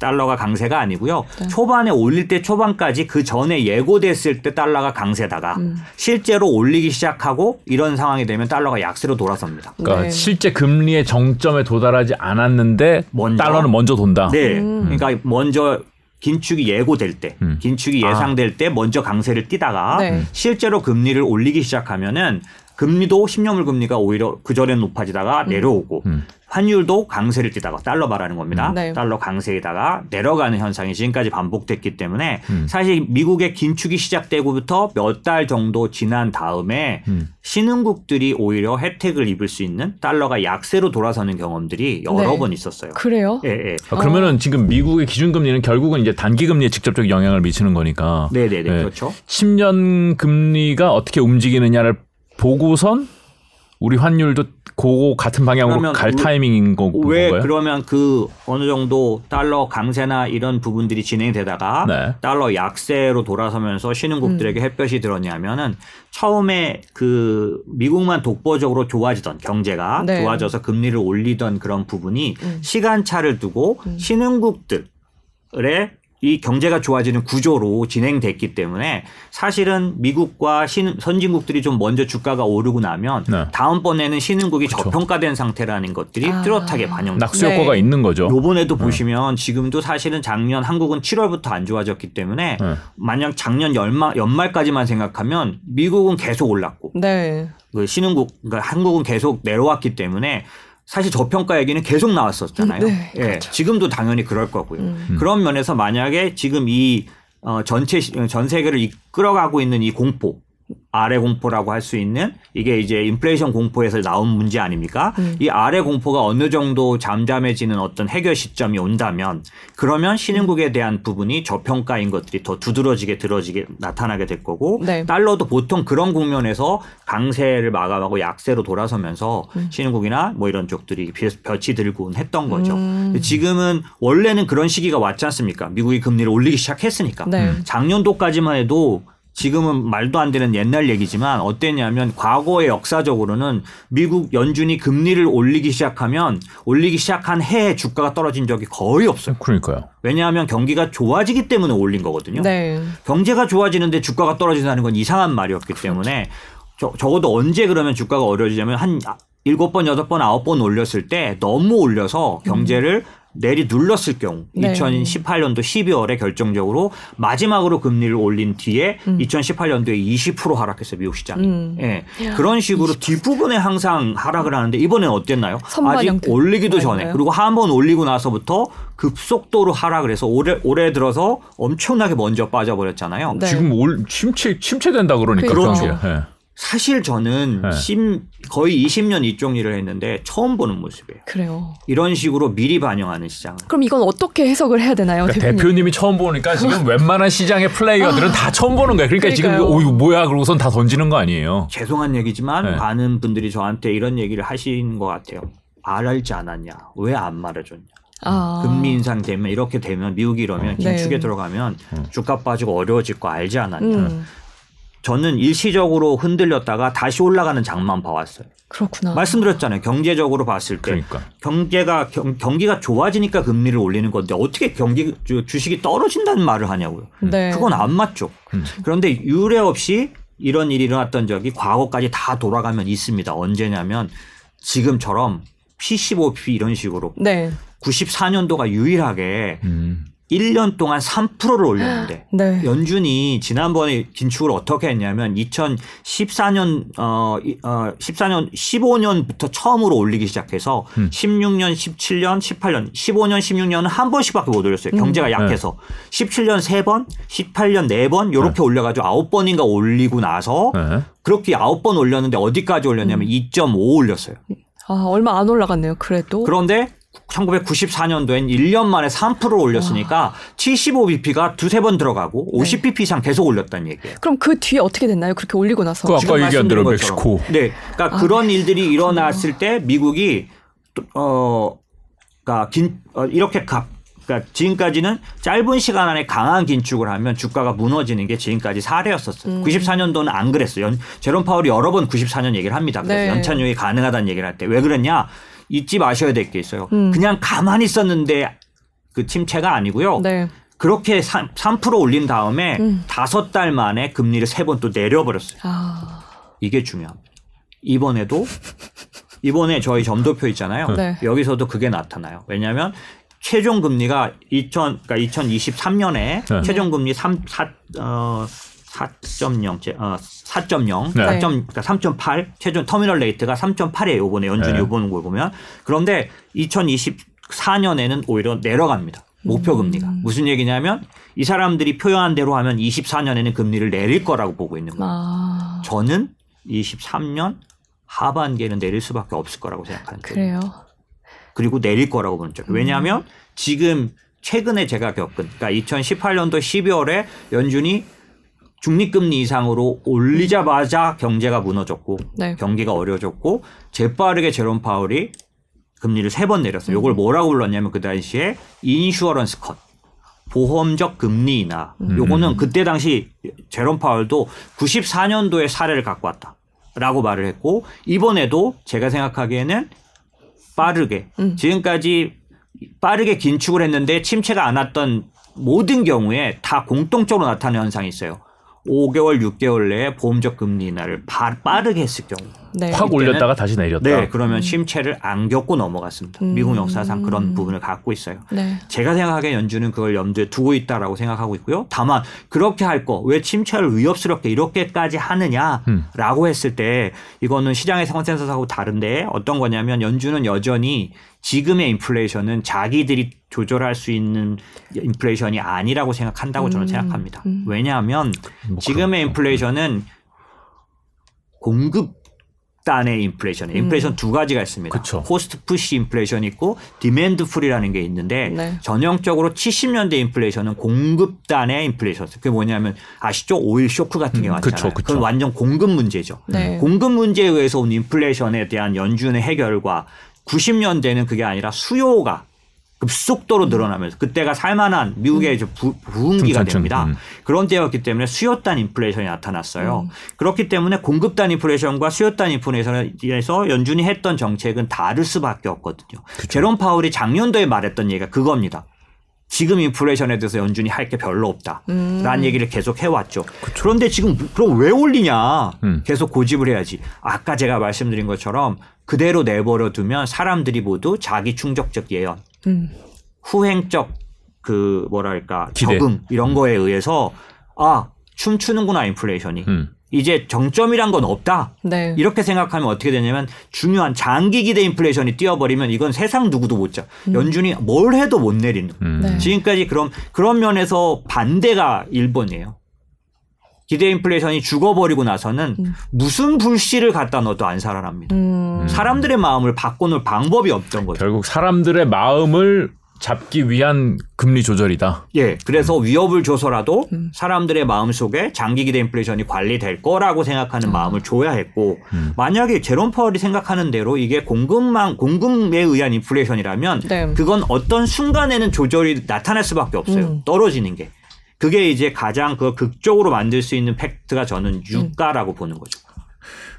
달러가 강세가 아니고요. 네. 초반에 올릴 때 초반까지 그 전에 예고됐을 때 달러가 강세다가 음. 실제로 올리기 시작하고 이런 상황이 되면 달러가 약세로 돌아섭니다. 그러니까 네. 실제 금리의 정점에 도달하지 않았는데 먼저, 달러는 먼저 돈다. 네. 음. 그러니까 먼저 긴축이 예고될 때, 음. 긴축이 아. 예상될 아. 때 먼저 강세를 띠다가 네. 실제로 금리를 올리기 시작하면은 금리도 10년물 금리가 오히려 그 전에 높아지다가 음. 내려오고 음. 환율도 강세를 띠다가 달러 말하는 겁니다. 음. 네. 달러 강세에다가 내려가는 현상이 지금까지 반복됐기 때문에 음. 사실 미국의 긴축이 시작되고부터 몇 달 정도 지난 다음에 음. 신흥국들이 오히려 혜택을 입을 수 있는 달러가 약세로 돌아서는 경험들이 여러 네. 번 있었어요. 그래요? 예, 예. 아, 그러면은 지금 미국의 기준금리는 결국은 이제 단기금리에 직접적 영향을 미치는 거니까. 네네네. 네. 그렇죠. 10년 금리가 어떻게 움직이느냐를 보고선 우리 환율도 고 같은 방향으로 갈 타이밍인 거고 왜 건가요? 그러면 그 어느 정도 달러 강세나 이런 부분들이 진행되다가 네. 달러 약세로 돌아서면서 신흥국들에게 음. 햇볕이 들었냐면은 처음에 그 미국만 독보적으로 좋아지던 경제가 네. 좋아져서 금리를 올리던 그런 부분이 음. 시간차를 두고 음. 신흥국들의 이 경제가 좋아지는 구조로 진행됐기 때문에 사실은 미국과 신, 선진국들이 좀 먼저 주가가 오르고 나면 네. 다음번에는 신흥국이 그렇죠. 저평가된 상태라는 것들이 아. 뚜렷하게 반영됩니다. 낙수 효과가 네. 있는 거죠. 요번에도 네. 보시면 지금도 사실은 작년 한국은 7월부터 안 좋아졌기 때문에 네. 만약 작년 연말, 연말까지만 생각하면 미국은 계속 올랐고 네. 그 신흥국 그러니까 한국은 계속 내려왔기 때문에 사실 저평가 얘기는 계속 나왔었잖아요. 네, 예, 그렇죠. 지금도 당연히 그럴 거고요. 음. 그런 면에서 만약에 지금 이 어, 전체 전 세계를 이끌어가고 있는 이 공포 아래 공포라고 할 수 있는 이게 이제 인플레이션 공포에서 나온 문제 아닙니까? 음. 이 아래 공포가 어느 정도 잠잠해지는 어떤 해결 시점이 온다면 그러면 신흥국에 대한 부분이 저평가인 것들이 더 두드러지게 들어지게 나타나게 될 거고 네. 달러도 보통 그런 국면에서 강세를 마감하고 약세로 돌아서면서 음. 신흥국이나 뭐 이런 쪽들이 볕이 들고 했던 거죠. 음. 지금은 원래는 그런 시기가 왔지 않습니까? 미국이 금리를 올리기 시작했으니까. 네. 작년도까지만 해도 지금은 말도 안 되는 옛날 얘기지만 어땠냐면 과거의 역사적으로는 미국 연준이 금리를 올리기 시작하면 올리기 시작한 해에 주가가 떨어진 적이 거의 없어요. 그러니까요. 왜냐하면 경기가 좋아지기 때문에 올린 거거든요. 네. 경제가 좋아지는데 주가가 떨어진다는 건 이상한 말이었기 그렇죠. 때문에 저, 적어도 언제 그러면 주가가 어려지냐면 한 일곱 번, 여덟 번, 아홉 번 올렸을 때 너무 올려서 경제를 음. 내리 눌렀을 경우 네. 2018년도 12월에 결정적으로 마지막으로 금리를 올린 뒤에 음. 2018년도에 20% 하락했어요 미국 시장이. 음. 예. 그런 식으로 20%. 뒷부분에 항상 하락을 하는데 이번엔 어땠나요? 아직 올리기도 전에 그리고 한 번 올리고 나서부터 급속도로 하락을 해서 올해 올해 들어서 엄청나게 먼저 빠져버렸잖아요. 네. 지금 올 침체 침체된다 그러니까 그렇죠. 네. 사실 저는 네. 심, 거의 20년 이쪽 일을 했는데 처음 보는 모습이에요. 그래요. 이런 식으로 미리 반영하는 시장. 그럼 이건 어떻게 해석을 해야 되나요? 그러니까 대표님이 처음 보니까 지금 웬만한 시장의 플레이어들은 아, 다 처음 보는 거예요. 그러니까 그러니까요. 지금 오 이거 뭐야 그러고선 다 던지는 거 아니에요. 죄송한 얘기지만 네. 많은 분들이 저한테 이런 얘기를 하시는 것 같아요. 알지 않았냐? 왜 안 말해줬냐? 아. 금리 인상 되면 이렇게 되면 미국이 이러면 네. 긴축에 네. 들어가면 음. 주가 빠지고 어려워질 거 알지 않았냐. 음. 저는 일시적으로 흔들렸다가 다시 올라가는 장만 봐왔어요. 그렇구나. 말씀드렸잖아요. 경제적으로 봤을 때 그러니까. 경제가 경, 경기가 좋아지니까 금리를 올리는 건데 어떻게 경기 주식이 떨어진다는 말을 하냐고요. 네. 그건 안 맞죠. 음. 그런데 유례 없이 이런 일이 일어났던 적이 과거까지 다 돌아가면 있습니다. 언제냐면 지금처럼 P15P 이런 식으로 네. 94년도가 유일하게 음. 1년 동안 3%를 올렸는데 네. 연준이 지난번에 긴축을 어떻게 했냐면 2014년 어, 어 14년 15년부터 처음으로 올리기 시작해서 음. 16년, 17년, 18년, 15년, 16년은 한 번씩밖에 못 올렸어요. 경제가 음. 약해서 네. 17년 3번, 18년 4번 요렇게 네. 올려가지고 9번인가 올리고 나서 네. 그렇게 9번 올렸는데 어디까지 올렸냐면 음. 2.5 올렸어요. 아 얼마 안 올라갔네요. 그래도 그런데 1994년도엔 1년 만에 3%를 올렸으니까 와. 75bp가 두세 번 들어가고 50bp 이상 계속 올렸다는 얘기예요. 그럼 그 뒤에 어떻게 됐나요? 그렇게 올리고 나서. 그 아까 얘기한 대로 멕시코. 네. 그러니까 아, 그런 네. 일들이 일어났을 때 미국이 어 그러니까 긴 어, 이렇게 가, 그러니까 지금까지는 짧은 시간 안에 강한 긴축을 하면 주가가 무너지는 게 지금까지 사례였었어요. 음. 94년도는 안 그랬어요. 제롬 파월이 여러 번 94년 얘기를 합니다. 그래서 네. 연착륙이 가능하다는 얘기를 할 때 왜 그랬냐? 잊지 마셔야 될 게 있어요. 음. 그냥 가만히 있었는데 그 침체가 아니고요. 네. 그렇게 3, 3% 올린 다음에 음. 다섯 음. 달 만에 금리를 세 번 또 내려버렸어요. 아. 이게 중요합니다. 이번에도 이번에 저희 점도표 있잖아요. 네. 여기서도 그게 나타나요. 왜냐하면 최종 금리가 2000 그러니까 2023년에 네. 최종 금리 3 4 어, 4.0, 어, 4.0, 네. 4. 그러니까 3.8, 최종 terminal rate가 3.8이에요. 요번에 연준이 네. 요번 걸 보면. 그런데 2024년에는 오히려 내려갑니다. 목표 금리가. 음. 무슨 얘기냐면 이 사람들이 표현한 대로 하면 24년에는 금리를 내릴 거라고 보고 있는 거예요. 아. 저는 23년 하반기에는 내릴 수밖에 없을 거라고 생각하는 거예요. 그래요. 그리고 내릴 거라고 보는 쪽. 왜냐하면 음. 지금 최근에 제가 겪은 그러니까 2018년도 12월에 연준이 중립금리 이상으로 올리자마자 경제가 무너졌고 네. 경기가 어려졌고 재빠르게 제롬 파월이 금리를 세 번 내렸어요. 이걸 음. 뭐라고 불렀냐면 그 당시에 인슈어런스 컷. 보험적 금리 인하. 음. 요거는 그때 당시 제롬 파월도 94년도에 사례를 갖고 왔다. 라고 말을 했고 이번에도 제가 생각하기에는 빠르게 음. 지금까지 빠르게 긴축을 했는데 침체가 안 왔던 모든 경우에 다 공통적으로 나타나는 현상이 있어요. 5개월, 6개월 내에 보험적 금리 인하를 빠르게 했을 경우 네. 확 올렸다가 다시 내렸다. 네, 그러면 음. 심체를 안 겪고 넘어갔습니다. 음. 미국 역사상 그런 부분을 갖고 있어요. 네. 제가 생각하기에 연준은 그걸 염두에 두고 있다라고 생각하고 있고요. 다만 그렇게 할 거 왜 침체를 위협스럽게 이렇게까지 하느냐라고 음. 했을 때 이거는 시장의 consensus하고 다른데 어떤 거냐면 연준은 여전히 지금의 인플레이션은 자기들이 조절할 수 있는 인플레이션이 아니라고 생각한다고 저는 음. 생각합니다. 음. 왜냐하면 뭐 지금의 인플레이션은 공급 단의 인플레이션. 인플레이션 음. 두 가지가 있습니다. 그쵸. cost push inflation이 있고 demand pull이라는 게 있는데 네. 전형적으로 70년대 인플레이션은 공급단의 인플레이션. 그게 뭐냐면 아시죠? 오일 쇼크 같은 게 음. 많잖아요. 그건 완전 공급 문제죠. 네. 공급 문제에 의해서 온 인플레이션에 대한 연준의 해결과 90년대는 그게 아니라 수요가 급속도로 늘어나면서 그때가 살만한 미국의 음. 부, 부흥기가 됩니다. 음. 그런 때였기 때문에 수요단 인플레이션이 나타났어요. 음. 그렇기 때문에 공급단 인플레이션과 수요단 인플레이션에서 연준이 했던 정책은 다를 수밖에 없거든요. 그쵸. 제롬 파울이 작년도에 말했던 얘기가 그겁니다. 지금 인플레이션에 대해서 연준이 할 게 별로 없다. 음. 라는 얘기를 계속 해왔죠. 그쵸. 그런데 지금 그럼 왜 올리냐. 음. 계속 고집을 해야지. 아까 제가 말씀드린 것처럼 그대로 내버려 두면 사람들이 모두 자기 충족적 예언, 음. 후행적 그 뭐랄까 기대. 적응 이런 음. 거에 의해서 아 춤추는구나 인플레이션이 음. 이제 정점이란 건 없다. 네. 이렇게 생각하면 어떻게 되냐면 중요한 장기 기대 인플레이션이 뛰어버리면 이건 세상 누구도 못 자. 음. 연준이 뭘 해도 못 내리는. 음. 네. 지금까지 그럼 그런 면에서 반대가 일본이에요. 기대 인플레이션이 죽어버리고 나서는 음. 무슨 불씨를 갖다 넣어도 안 살아납니다. 음. 사람들의 마음을 바꿔놓을 방법이 없던 거죠. 결국 사람들의 마음을 잡기 위한 금리 조절이다. 예. 그래서 음. 위협을 줘서라도 음. 사람들의 마음 속에 장기 기대 인플레이션이 관리될 거라고 생각하는 음. 마음을 줘야 했고 음. 만약에 제롬 파월이 생각하는 대로 이게 공급망 공급에 의한 인플레이션이라면 네. 그건 어떤 순간에는 조절이 나타날 수밖에 없어요. 음. 떨어지는 게. 그게 이제 가장 그 극적으로 만들 수 있는 팩트가 저는 유가라고 보는 거죠.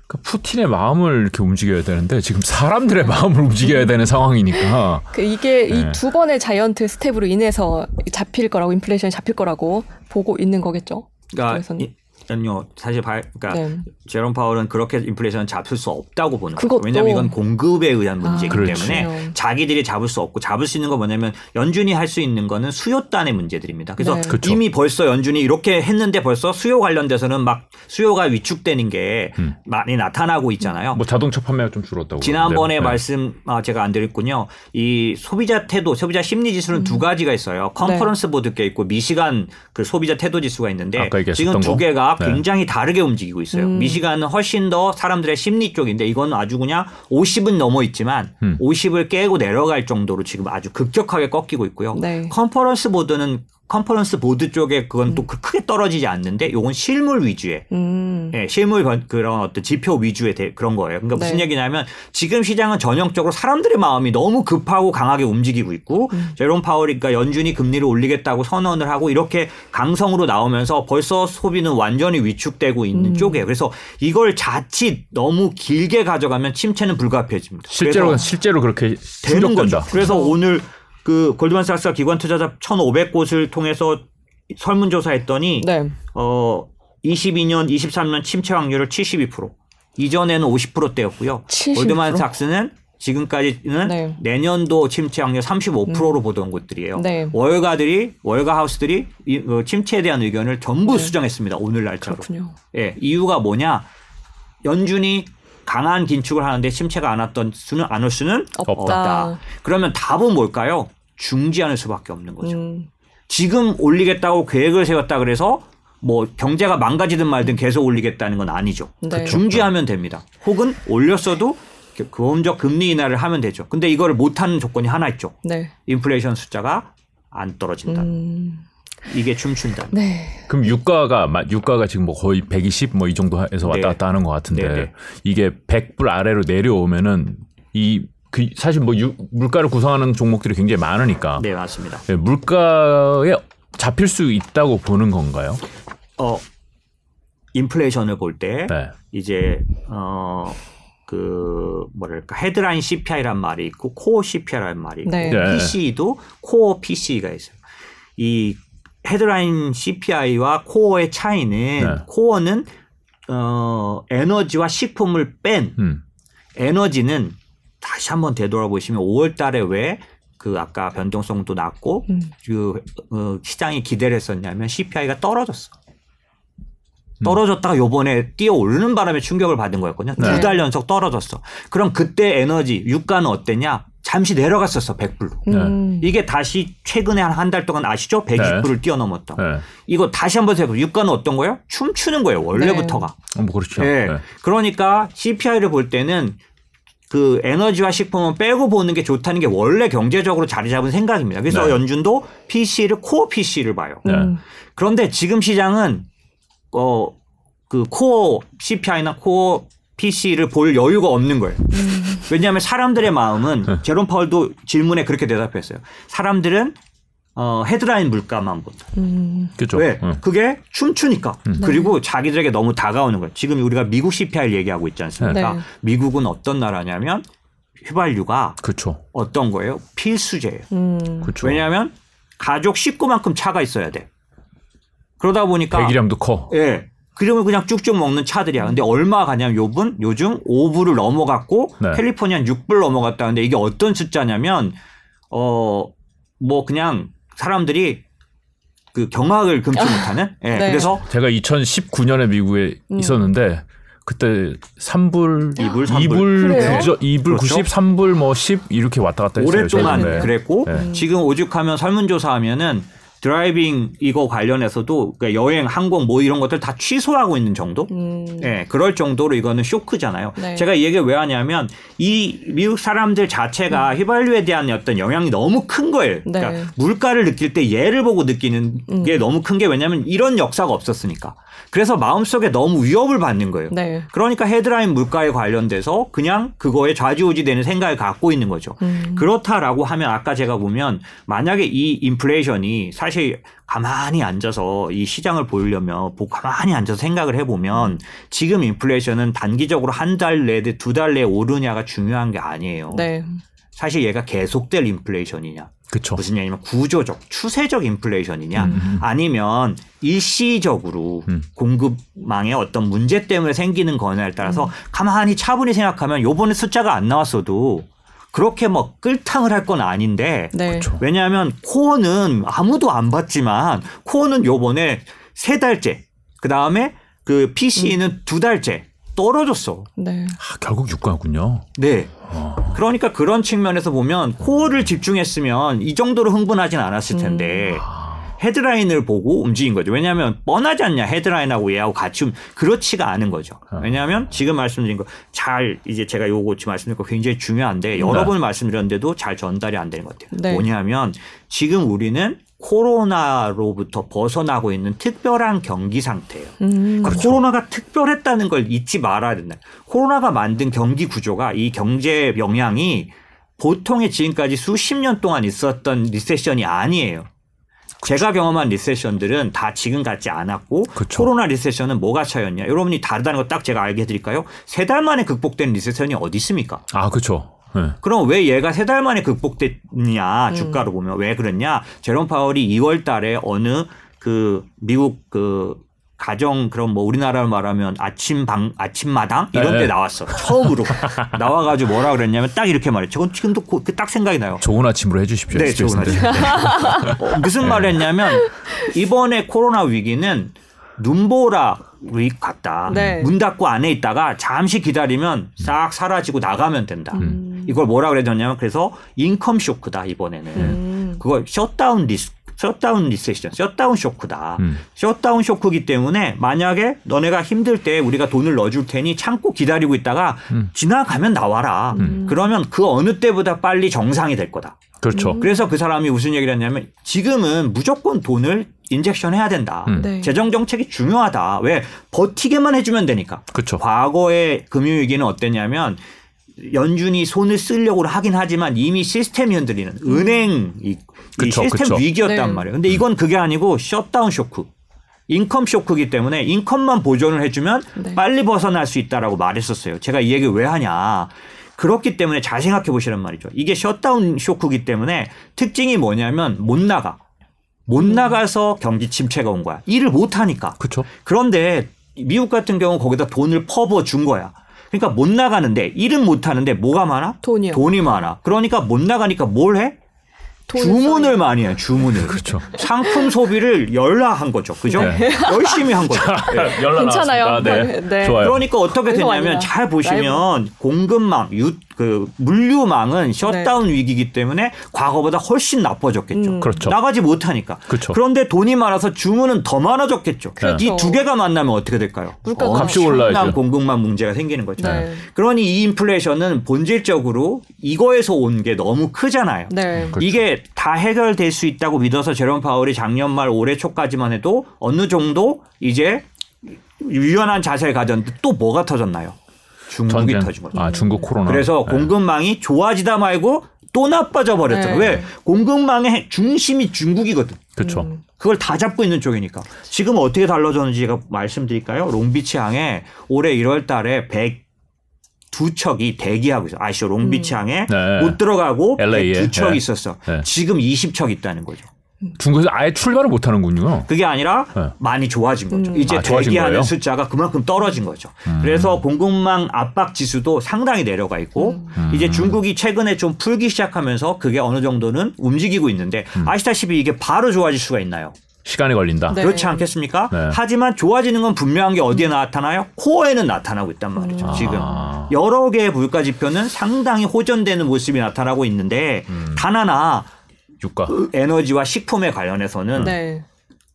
그러니까 푸틴의 마음을 이렇게 움직여야 되는데 지금 사람들의 마음을 움직여야 되는 상황이니까. 그 이게 네. 이두 번의 giant step으로 인해서 잡힐 거라고 인플레이션이 잡힐 거라고 보고 있는 거겠죠. 그러니까 요 사실 발, 그러니까 네. 제롬 파월은 그렇게 인플레이션 잡을 수 없다고 보는 거죠. 왜냐하면 이건 공급에 의한 아, 문제이기 아, 때문에 그렇죠. 자기들이 잡을 수 없고 잡을 수 있는 거 뭐냐면 연준이 할 수 있는 거는 수요단의 문제들입니다. 그래서 네. 그렇죠. 이미 벌써 연준이 이렇게 했는데 벌써 수요 관련돼서는 막 수요가 위축되는 게 음. 많이 나타나고 있잖아요. 뭐 자동차 판매가 좀 줄었다고. 지난번에 네. 말씀 아, 제가 안 드렸군요. 이 소비자 태도, 소비자 심리 지수는 음. 두 가지가 있어요. 컨퍼런스 네. 보드 게 있고 미시간 그 소비자 태도 지수가 있는데 지금 두 개가 네. 굉장히 다르게 움직이고 있어요. 음. 미시간은 훨씬 더 사람들의 심리 쪽인데 이건 아주 그냥 50은 넘어 있지만 음. 50을 깨고 내려갈 정도로 지금 아주 급격하게 꺾이고 있고요. 네. Conference Board는 Conference Board 쪽에 그건 음. 또그 크게 떨어지지 않는데 요건 실물 위주의 음. 예, 실물 그런 어떤 지표 위주의 대, 그런 거예요. 그러니까 무슨 네. 얘기냐면 지금 시장은 전형적으로 사람들의 마음이 너무 급하고 강하게 움직이고 있고 음. 제롬 파월이 그러니까 연준이 금리를 올리겠다고 선언을 하고 이렇게 강성으로 나오면서 벌써 소비는 완전히 위축되고 있는 음. 쪽이에요. 그래서 이걸 자칫 너무 길게 가져가면 침체는 불가피해집니다. 실제로 실제로 그렇게 되는 거죠. 그래서 오늘 그 골드만삭스가 기관 투자자 1,500곳을 통해서 설문조사했더니 네. 어 22년, 23년 침체 확률을 72%. 이전에는 50%대였고요. 70%? 골드만삭스는 지금까지는 네. 내년도 침체 확률 35%로 음. 보던 곳들이에요. 네. 월가들이 월가 하우스들이 이, 어, 침체에 대한 의견을 전부 네. 수정했습니다. 오늘 날짜로. 그렇군요. 예, 이유가 뭐냐? 연준이 강한 긴축을 하는데 침체가 안 왔던 수는 안 올 수는 없다. 없다. 그러면 답은 뭘까요? 중지하는 수밖에 없는 거죠. 음. 지금 올리겠다고 계획을 세웠다 그래서 뭐 경제가 망가지든 말든 계속 올리겠다는 건 아니죠. 네. 중지하면 됩니다. 혹은 올렸어도 보험적 금리 인하를 하면 되죠. 근데 이거를 못하는 조건이 하나 있죠. 네. 인플레이션 숫자가 안 떨어진다. 음. 이게 춤춘다. 네. 그럼 유가가 유가가 지금 뭐 거의 120 뭐 이 정도에서 왔다 네. 갔다 하는 것 같은데 네, 네. 이게 100불 아래로 내려오면은 이 그 사실 뭐 유, 물가를 구성하는 종목들이 굉장히 많으니까. 네 맞습니다. 네, 물가에 잡힐 수 있다고 보는 건가요? 어 인플레이션을 볼때 네. 이제 어. 그 뭐랄까 headline CPI란 말이 있고 core CPI란 말이 있고 네. PCE도 core PCE가 있어요. 이 헤드라인 CPI와 코어의 차이는 네. core는 어 에너지와 식품을 뺀 음. 에너지는 다시 한번 되돌아보시면 5월 달에 왜 그 아까 변동성도 낮고 음. 그 어, 시장이 기대를 했었냐면 CPI가 떨어졌어. 음. 떨어졌다가 요번에 뛰어 오르는 바람에 충격을 받은 거였거든요. 네. 두달 연속 떨어졌어. 그럼 그때 에너지 유가는 어땠냐? 잠시 내려갔었어 100불로. 네. 이게 다시 최근에 한 한 달 동안 아시죠? 120불을 네. 뛰어넘었다. 네. 이거 다시 한번 세고 유가는 어떤 거예요? 춤추는 거예요 원래부터가. 네. 어, 뭐 그렇죠. 네. 네. 그러니까 CPI를 볼 때는 그 에너지와 식품은 빼고 보는 게 좋다는 게 원래 경제적으로 자리 잡은 생각입니다. 그래서 네. 연준도 PC를 코어 PC를 봐요. 그런데 지금 시장은 어 그 코어 CPI나 코어 PC를 볼 여유가 없는 거예요. 음. 왜냐하면 사람들의 마음은 네. 제롬 파월도 질문에 그렇게 대답했어요. 사람들은 어, 헤드라인 물가만 본다. 음. 그죠. 왜? 응. 그게 춤추니까. 음. 그리고 자기들에게 너무 다가오는 거예요. 지금 우리가 미국 CPI를 얘기하고 있지 않습니까? 네. 미국은 어떤 나라냐면 휘발유가 그쵸. 어떤 거예요? 필수제예요. 음. 왜냐하면 가족 식구만큼 차가 있어야 돼. 그러다 보니까 배기량도 커. 예. 그러면 그냥 쭉쭉 먹는 차들이야. 근데 얼마 가냐면 요분 요즘 5불을 넘어갔고 네. 캘리포니아 6불 넘어갔다. 근데 이게 어떤 숫자냐면 어 뭐 그냥 사람들이 그 경악을 금치 아, 못하는. 예. 네. 그래서 제가 2019년에 미국에 음. 있었는데 그때 3불, 2불, 3불, 2불, 9, 2불 그렇죠? 90, 3불 뭐 10 이렇게 왔다 갔다 했어요. 오랫동안 그랬고 네. 지금 오죽하면 설문조사하면은 driving 이거 관련해서도 그러니까 여행, 항공 뭐 이런 것들 다 취소하고 있는 정도? 음. 네, 그럴 정도로 이거는 쇼크잖아요. 네. 제가 이 얘기를 왜 하냐면 이 미국 사람들 자체가 음. 휘발유에 대한 어떤 영향이 너무 큰 거예요. 그러니까 네. 물가를 느낄 때 얘를 보고 느끼는 음. 게 너무 큰 게 왜냐하면 이런 역사가 없었으니까. 그래서 마음속에 너무 위협을 받는 거예요. 네. 그러니까 헤드라인 물가에 관련돼서 그냥 그거에 좌지우지되는 생각을 갖고 있는 거죠. 음. 그렇다라고 하면 아까 제가 보면 만약에 이 인플레이션이 사실 가만히 앉아서 이 시장을 보려면 가만히 앉아서 생각을 해보면 지금 인플레이션은 단기적으로 한 달 내에 두 달 내에 오르냐가 중요한 게 아니에요. 네. 사실 얘가 계속될 인플레이션이냐. 그쵸. 무슨 얘기냐면 구조적, 추세적 인플레이션이냐 음. 아니면 일시적으로 음. 공급망에 어떤 문제 때문에 생기는 거냐에 따라서 음. 가만히 차분히 생각하면 요번에 숫자가 안 나왔어도 그렇게 뭐 끌탕을 할 건 아닌데 네. 왜냐하면 코어는 아무도 안 봤지만 코어는 요번에 세 달째 그 다음에 그 PC는 음. 두 달째 떨어졌어. 네. 아, 결국 유가군요. 네. 어. 그러니까 그런 측면에서 보면 코어를 집중했으면 이 정도로 흥분하진 않았을 텐데 음. 헤드라인을 보고 움직인 거죠. 왜냐하면 뻔하지 않냐 헤드라인하고 얘하고 같이 그렇지가 않은 거죠. 어. 왜냐하면 지금 말씀드린 거 잘 이제 제가 요거 지금 말씀드린 거 굉장히 중요한데 여러 네. 번 말씀드렸는데도 잘 전달이 안 되는 것 같아요. 네. 뭐냐면 지금 우리는 코로나로부터 벗어나고 있는 특별한 경기 상태예요. 음, 그렇죠. 코로나가 특별했다는 걸 잊지 말아야 된다. 코로나가 만든 경기 구조가 이 경제 영향이 보통의 지금까지 수십 년 동안 있었던 recession이 아니에요. 그쵸. 제가 경험한 recession들은 다 지금 같지 않았고 그쵸. 코로나 recession은 뭐가 차이였냐? 여러분이 다르다는 거 딱 제가 알게 해드릴까요? 세 달 만에 극복된 recession이 어디 있습니까? 아, 그렇죠. 네. 그럼 왜 얘가 세 달 만에 극복됐냐 음. 주가로 보면 왜 그랬냐? 제롬 파월이 2월 달에 어느 그 미국 그 가정 그럼 뭐 우리나라로 말하면 아침 방 아침마당 이런 네. 데 나왔어 처음으로 나와가지고 뭐라 그랬냐면 딱 이렇게 말해. 저건 지금도 그 딱 생각이 나요. 좋은 아침으로 해주십시오. 네, 좋은 아침. 어, 무슨 말을 했냐면 이번에 코로나 위기는 눈보라 위 같다. 네. 문 닫고 안에 있다가 잠시 기다리면 싹 사라지고 나가면 된다. 음. 이걸 뭐라 그랬냐면 그래서 income 쇼크다 이번에는. 음. 그걸 셧다운 리스크 셧다운 recession, 셧다운 쇼크다. 음. 셧다운 쇼크기 때문에 만약에 너네가 힘들 때 우리가 돈을 넣어줄 테니 참고 기다리고 있다가 음. 지나가면 나와라. 음. 그러면 그 어느 때보다 빨리 정상이 될 거다. 그렇죠. 음. 그래서 그 사람이 무슨 얘기를 했냐면 지금은 무조건 돈을 injection 해야 된다. 음. 네. 재정 정책이 중요하다. 왜 버티게만 해주면 되니까. 그렇죠. 과거의 금융 위기는 어땠냐면 연준이 손을 쓰려고 하긴 하지만 이미 시스템이 흔들리는 음. 은행 이, 그쵸, 이 시스템 그쵸. 위기였단 네. 말이에요. 근데 이건 그게 아니고 셧다운 쇼크. income 쇼크기 때문에 income만 보존을 해주면 네. 빨리 벗어날 수 있다라고 말했었어요. 제가 이 얘기 왜 하냐. 그렇기 때문에 잘 생각해 보시란 말이죠. 이게 셧다운 쇼크기 때문에 특징이 뭐냐면 못 나가. 못 음. 나가서 경기 침체가 온 거야. 일을 못 하니까. 그렇죠. 그런데 미국 같은 경우 거기다 돈을 퍼부어 준 거야. 그러니까 못 나가는데 일은 못 하는데 뭐가 많아? 돈이요. 돈이 많아. 그러니까 못 나가니까 뭘 해? 주문을 많이 해요. 주문을. 그렇죠. 상품 소비를 열라한 거죠. 그죠? 네. 열심히 한 거죠. 네. 열라 괜찮아요. 네. 네. 좋아요. 그러니까 어떻게 됐냐면 잘 보시면 공급망, 유, 그 물류망은 셧다운 네. 위기이기 때문에 과거보다 훨씬 나빠졌겠죠. 음. 그렇죠. 나가지 못하니까. 그렇죠. 그런데 돈이 많아서 주문은 더 많아졌겠죠. 그렇죠. 이두 개가 만나면 어떻게 될까요? 값이 올라야죠. 공급망 문제가 생기는 거죠. 네. 그러니 이 인플레이션은 본질적으로 이거에서 온 게 너무 크잖아요. 네. 그렇죠. 이게 다 해결될 수 있다고 믿어서 제롬 파월이 작년 말 올해 초까지만 해도 어느 정도 이제 유연한 자세를 가졌는데 또 뭐가 터졌나요? 중국이 전쟁. 터진 거죠. 아, 중국 코로나. 그래서 네. 공급망이 좋아지다 말고 또 나빠져 버렸잖아요. 네. 왜? 공급망의 중심이 중국이거든. 그렇죠. 음. 그걸 다 잡고 있는 쪽이니까. 지금 어떻게 달라졌는지 제가 말씀드릴까요? 롱비치 항에 올해 1월 달에 102 척이 대기하고 있어. 아시죠? 롱비치 음. 항에 네. 못 들어가고 102척이 있었어. 네. 지금 20척 있다는 거죠. 중국에서 아예 출발을 못 하는군요. 그게 아니라 네. 많이 좋아진 거죠. 음. 이제 아, 대기하는 거예요? 숫자가 그만큼 떨어진 거죠. 음. 그래서 공급망 압박 지수도 상당히 내려가 있고 음. 이제 중국이 최근에 좀 풀기 시작하면서 그게 어느 정도는 움직이고 있는데 음. 아시다시피 이게 바로 좋아질 수가 있나요? 시간이 걸린다. 네. 그렇지 않겠습니까? 네. 하지만 좋아지는 건 분명한 게 어디에 나타나요? 코어에는 나타나고 있단 말이죠. 아. 지금 여러 개의 물가 지표는 상당히 호전되는 모습이 나타나고 있는데 음. 단 하나 유가 에너지와 식품에 관련해서는 네.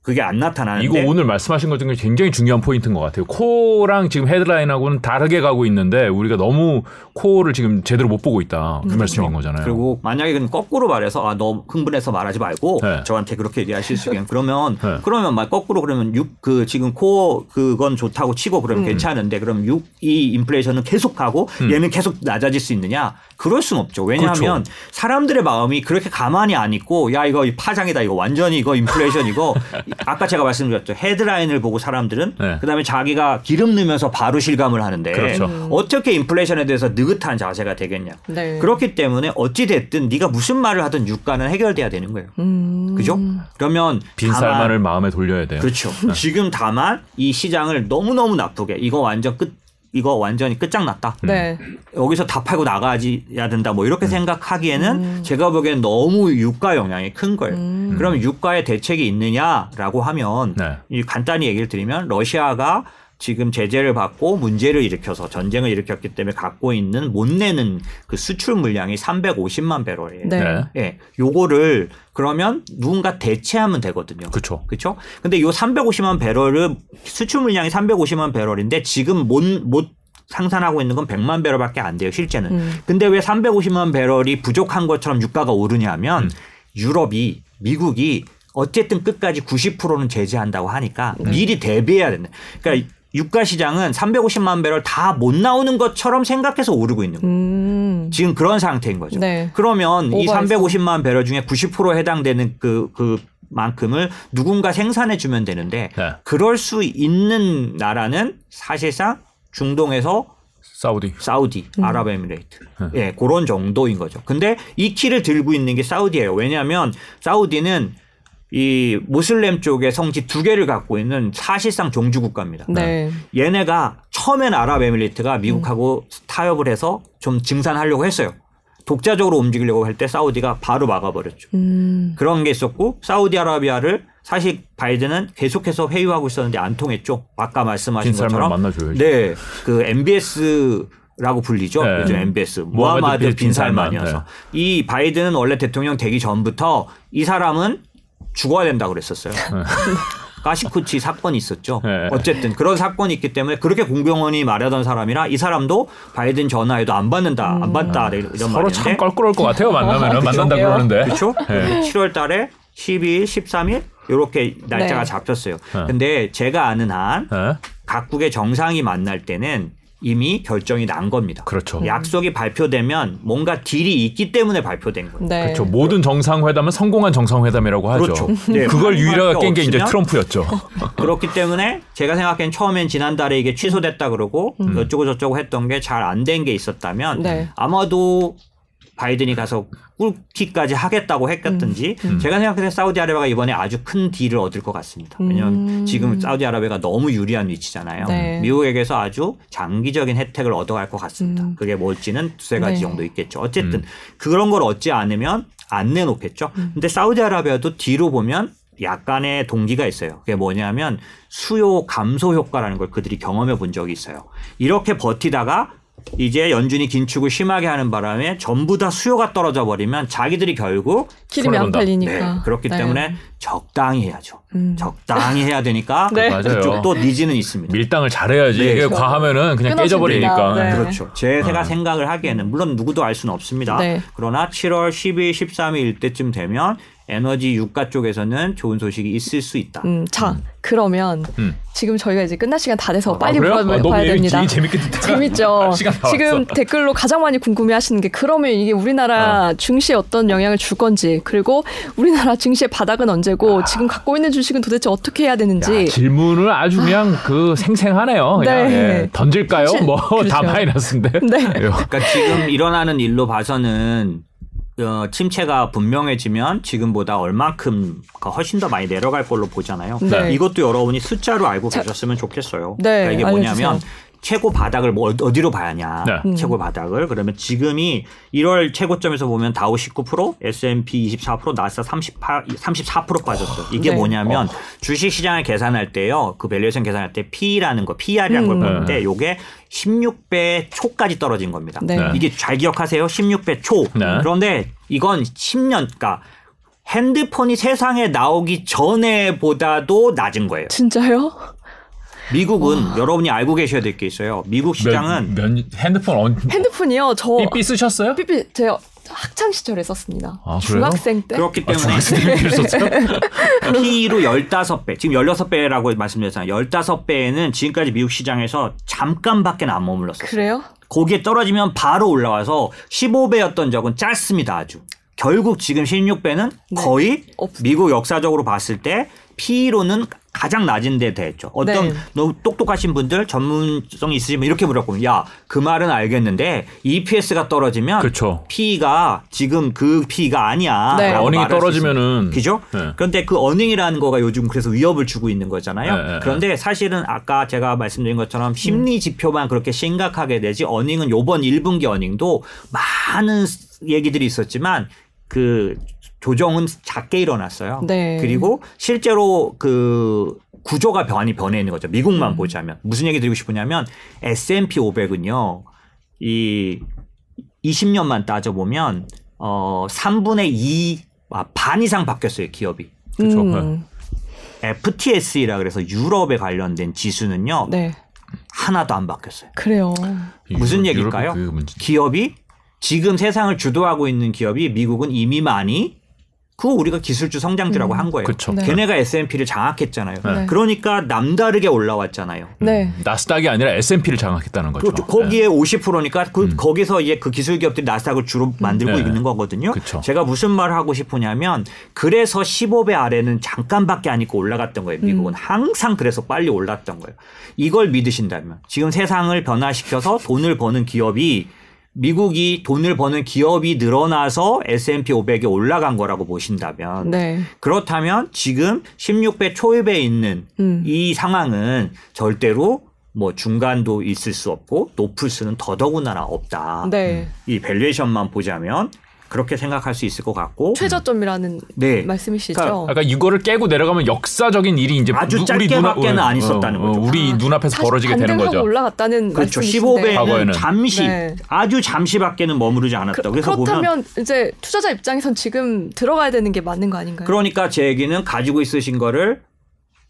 그게 안 나타나는데 이거 오늘 말씀하신 것 중에 굉장히 중요한 포인트인 것 같아요. core랑 지금 헤드라인하고는 다르게 가고 있는데 우리가 너무 core를 지금 제대로 못 보고 있다. 그 음. 말씀인 거잖아요. 그리고 만약에 그건 거꾸로 말해서 아, 너 흥분해서 말하지 말고 네. 저한테 그렇게 얘기하실 수 있겠 그러면 네. 그러면 말 거꾸로 그러면 육그 지금 core 그건 좋다고 치고 그러면 음. 괜찮은데 그럼 육이 인플레이션은 계속 가고 음. 얘는 계속 낮아질 수 있느냐? 그럴 수는 없죠. 왜냐하면 그렇죠. 사람들의 마음이 그렇게 가만히 안 있고 야 이거 파장이다 이거 완전히 이거 인플레이션 이거 아까 제가 말씀드렸죠. 헤드라인을 보고 사람들은 네. 그다음에 자기가 기름 넣으면서 바로 실감을 하는데 그렇죠. 음. 어떻게 인플레이션에 대해서 느긋한 자세가 되겠냐. 네. 그렇기 때문에 어찌 됐든 네가 무슨 말을 하든 유가는 해결돼야 되는 거예요. 음. 그죠? 그러면 빈살만을 마음에 돌려야 돼요. 그렇죠. 네. 지금 다만 이 시장을 너무너무 나쁘게 이거 완전 끝 이거 완전히 끝장났다. 네. 여기서 다 팔고 나가야 된다. 뭐 이렇게 음. 생각하기에는 음. 제가 보기엔 너무 유가 영향이 큰 거예요. 음. 그럼 유가에 대책이 있느냐라고 하면 네. 이 간단히 얘기를 드리면 러시아가 지금 제재를 받고 문제를 일으켜서 전쟁을 일으켰기 때문에 갖고 있는 못 내는 그 수출 물량이 350만 배럴이에요. 네. 네. 예. 요거를 그러면 누군가 대체하면 되거든요. 그렇죠. 그렇죠? 근데 요 350만 배럴을 수출 물량이 350만 배럴인데 지금 못못 상산하고 있는 건 100만 배럴밖에 안 돼요, 실제는. 음. 근데 왜 350만 배럴이 부족한 것처럼 유가가 오르냐면 음. 유럽이 미국이 어쨌든 끝까지 90%는 제재한다고 하니까 네. 미리 대비해야 된다. 그러니까 유가 시장은 350만 배럴 다 못 나오는 것처럼 생각해서 오르고 있는 거예요. 음. 지금 그런 상태인 거죠. 네. 그러면 이 350만 배럴 중에 90% 해당되는 그, 그 만큼을 누군가 생산해 주면 되는데 네. 그럴 수 있는 나라는 사실상 중동에서 사우디, 사우디, 음. 아랍에미레이트, 음. 예, 그런 정도인 거죠. 근데 이 키를 들고 있는 게 사우디예요. 왜냐하면 사우디는 이 무슬림 쪽의 성지 두 개를 갖고 있는 사실상 종주 국가입니다. 네. 얘네가 처음엔 아랍에미리트가 미국하고 음. 타협을 해서 좀 증산하려고 했어요. 독자적으로 움직이려고 할 때 사우디가 바로 막아버렸죠. 음. 그런 게 있었고 사우디아라비아를 사실 바이든은 계속해서 회유하고 있었는데 안 통했죠. 아까 말씀하신 것처럼 만나줘야죠. 네, 그 MBS 라고 불리죠. 네. 요즘 MBS 무하마드 빈살만이어서 네. 이 바이든은 원래 대통령 되기 전부터 이 사람은 죽어야 된다 그랬었어요. 네. 가시쿠치 사건이 있었죠. 네. 어쨌든 그런 사건이 있기 때문에 그렇게 공병원이 말하던 사람이라 이 사람도 바이든 전화에도 안 받는다, 음. 안 받다 네. 이런 서로 참 껄끄러울 것 같아요. 만나면 은 만난다 그러는데. 그렇죠. 네. 7월 달에 12일, 13일 이렇게 날짜가 네. 잡혔어요. 네. 근데 제가 아는 한 네. 각국의 정상이 만날 때는 이미 결정이 난 겁니다. 그렇죠. 약속이 발표되면 뭔가 딜이 있기 때문에 발표된 거예요. 네. 그렇죠. 모든 정상회담은 성공한 정상회담이라고 하죠. 그렇죠. 네, 그걸 유일하게 깬 게 이제 트럼프였죠. 그렇기 때문에 제가 생각엔 처음엔 지난달에 이게 취소됐다 그러고 음. 어쩌고 저쩌고 했던 게 잘 안 된 게 있었다면 네. 아마도 바이든이 가서 꿀키까지 하겠다고 했겠든지 음, 음. 제가 생각해서 사우디아라비아가 이번에 아주 큰 딜을 얻을 것 같습니다. 왜냐하면 음. 지금 사우디아라비아가 너무 유리한 위치잖아요. 네. 미국에게서 아주 장기적인 혜택을 얻어갈 것 같습니다. 음. 그게 뭘지는 두세 가지 네. 정도 있겠죠. 어쨌든 음. 그런 걸 얻지 않으면 안 내놓겠죠. 음. 근데 사우디아라비아도 뒤로 보면 약간의 동기가 있어요. 그게 뭐냐면 수요 감소 효과라는 걸 그들이 경험해 본 적이 있어요. 이렇게 버티다가 이제 연준이 긴축을 심하게 하는 바람에 전부 다 수요가 떨어져 버리면 자기들이 결국 기름이 안 팔리니까 네, 그렇기 네. 때문에 적당히 해야죠. 음. 적당히 해야 되니까 네. 그쪽도 니즈는 있습니다. 밀당을 잘해야지 네. 이게 과하면은 그냥 깨져버리니까. 네. 그렇죠. 제가 어. 생각을 하기에는 물론 누구도 알 수는 없습니다. 네. 그러나 7월 12일, 13일 때쯤 되면 에너지 유가 쪽에서는 좋은 소식이 있을 수 있다. 음, 자, 음. 그러면 음. 지금 저희가 이제 끝날 시간 다 돼서 아, 빨리 아, 물어봐야 아, 됩니다. 재밌게 재밌죠. 지금 댓글로 가장 많이 궁금해하시는 게 그러면 이게 우리나라 어. 증시에 어떤 영향을 줄 건지 그리고 우리나라 증시의 바닥은 언제고 아. 지금 갖고 있는 주식은 도대체 어떻게 해야 되는지 야, 질문을 아주 그냥 그 생생하네요. 그냥 네. 예. 던질까요? 뭐다 그렇죠. 마이너스인데. 네. 그러니까 지금 일어나는 일로 봐서는 어, 침체가 분명해지면 지금보다 얼만큼 훨씬 더 많이 내려갈 걸로 보잖아요. 네. 이것도 여러분이 숫자로 알고 자, 계셨으면 좋겠어요. 네, 그러니까 이게 뭐냐면 알려주세요. 최고 바닥을 뭐 어디로 봐야냐. 네. 음. 최고 바닥을. 그러면 지금이 1월 최고점에서 보면 다우 19%, S&P 24%, 나스닥 38, 34% 빠졌어요. 이게 네. 뭐냐면 어. 주식 시장을 계산할 때요. 그 valuation 계산할 때 P라는 거, PER이라는 음. 걸 보는데 요게 16배 초까지 떨어진 겁니다. 네. 이게 잘 기억하세요. 16배 초. 네. 그런데 이건 10년, 그러니까 핸드폰이 세상에 나오기 전에보다도 낮은 거예요. 진짜요? 미국은 와. 여러분이 알고 계셔야 될 게 있어요. 미국 시장은 몇, 몇, 핸드폰 언 핸드폰이요. 저 삐삐 쓰셨어요? 삐삐 제가 학창 시절에 썼습니다. 아, 중학생 때. 그렇기 아, 때문에 아, P로 15배, 지금 16배라고 말씀드렸잖아요. 15배에는 지금까지 미국 시장에서 잠깐밖에 안 머물렀어요. 그래요? 거기에 떨어지면 바로 올라와서 15배였던 적은 짧습니다, 아주. 결국 지금 16배는 네. 거의 없... 미국 역사적으로 봤을 때 P로는 가장 낮은 데 됐죠. 어떤 네. 너무 똑똑하신 분들 전문성이 있으시면 이렇게 물었거든요. 야, 그 말은 알겠는데 EPS가 떨어지면 그쵸. P가 지금 그 P가 아니야. 네. 어닝이 떨어지면은 그죠? 네. 그런데 그 어닝이라는 거가 요즘 그래서 위협을 주고 있는 거잖아요. 네, 네, 네. 그런데 사실은 아까 제가 말씀드린 것처럼 심리 지표만 그렇게 심각하게 되지 어닝은 요번 1분기 어닝도 많은 얘기들이 있었지만 그 조정은 작게 일어났어요. 네. 그리고 실제로 그 구조가 변이 변해 있는 거죠. 미국만 음. 보자면 무슨 얘기 드리고 싶으냐면 S&P 500은요. 이 20년만 따져 보면 어 3분의 2 아, 반 이상 바뀌었어요, 기업이. 그렇죠. 음. FTSE라 그래서 유럽에 관련된 지수는요. 네. 하나도 안 바뀌었어요. 그래요. 무슨 얘기일까요? 기업이 지금 세상을 주도하고 있는 기업이 미국은 이미 많이 그거 우리가 기술주 성장주라고 음. 한 거예요. 그쵸. 네. 걔네가 S&P를 장악했잖아요. 네. 그러니까 남다르게 올라왔잖아요. 네. 음. 나스닥이 아니라 S&P를 장악했다는 거죠. 그렇죠. 거기에 네. 50%니까 그 음. 거기서 이제 그 기술 기업들이 나스닥을 주로 만들고 네. 있는 거거든요. 그쵸. 제가 무슨 말을 하고 싶으냐면 그래서 15배 아래는 잠깐밖에 안 있고 올라갔던 거예요. 미국은 음. 항상 그래서 빨리 올랐던 거예요. 이걸 믿으신다면 지금 세상을 변화시켜서 돈을 버는 기업이 미국이 돈을 버는 기업이 늘어나서 S&P 500에 올라간 거라고 보신다면 네. 그렇다면 지금 16배 초입에 있는 음. 이 상황은 절대로 뭐 중간도 있을 수 없고 높을 수는 더더군다나 없다. 네. 이 valuation만 보자면 그렇게 생각할 수 있을 것 같고 최저점이라는 네. 말씀이시죠. 그러니까, 그러니까, 이거를 깨고 내려가면 역사적인 일이 이제 아주 짧게밖에는 안 있었다는 어, 거죠. 우리 아, 눈앞에서 벌어지게 되는 거죠. 올라갔다는 그렇죠. 15배는 잠시 네. 아주 잠시밖에는 머무르지 않았다. 그, 그래서 그렇다면 보면 이제 투자자 입장에선 지금 들어가야 되는 게 맞는 거 아닌가요? 그러니까 제 얘기는 가지고 있으신 거를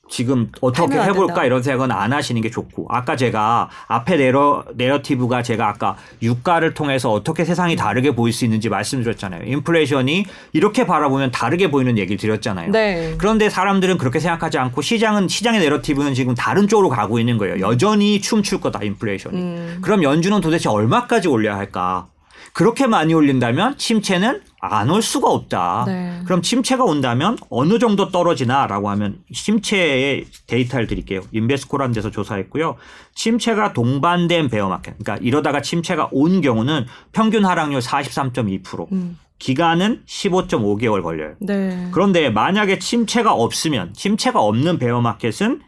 지금 어떻게 해볼까 이런 생각은 안 하시는 게 좋고 아까 제가 앞에 내러 내러티브가 제가 아까 유가를 통해서 어떻게 세상이 다르게 보일 수 있는지 말씀드렸잖아요. 인플레이션이 이렇게 바라보면 다르게 보이는 얘기를 드렸잖아요. 네. 그런데 사람들은 그렇게 생각하지 않고 시장은 시장의 내러티브는 지금 다른 쪽으로 가고 있는 거예요. 여전히 춤출 거다 인플레이션이. 음. 그럼 연준은 도대체 얼마까지 올려야 할까? 그렇게 많이 올린다면 침체는 안 올 수가 없다. 네. 그럼 침체가 온다면 어느 정도 떨어지나라고 하면 침체의 데이터를 드릴게요. 인베스코라는 데서 조사했고요. 침체가 동반된 베어마켓. 그러니까 이러다가 침체가 온 경우는 평균 하락률 43.2%. 음. 기간은 15.5개월 걸려요. 네. 그런데 만약에 침체가 없으면 침체가 없는 베어마켓은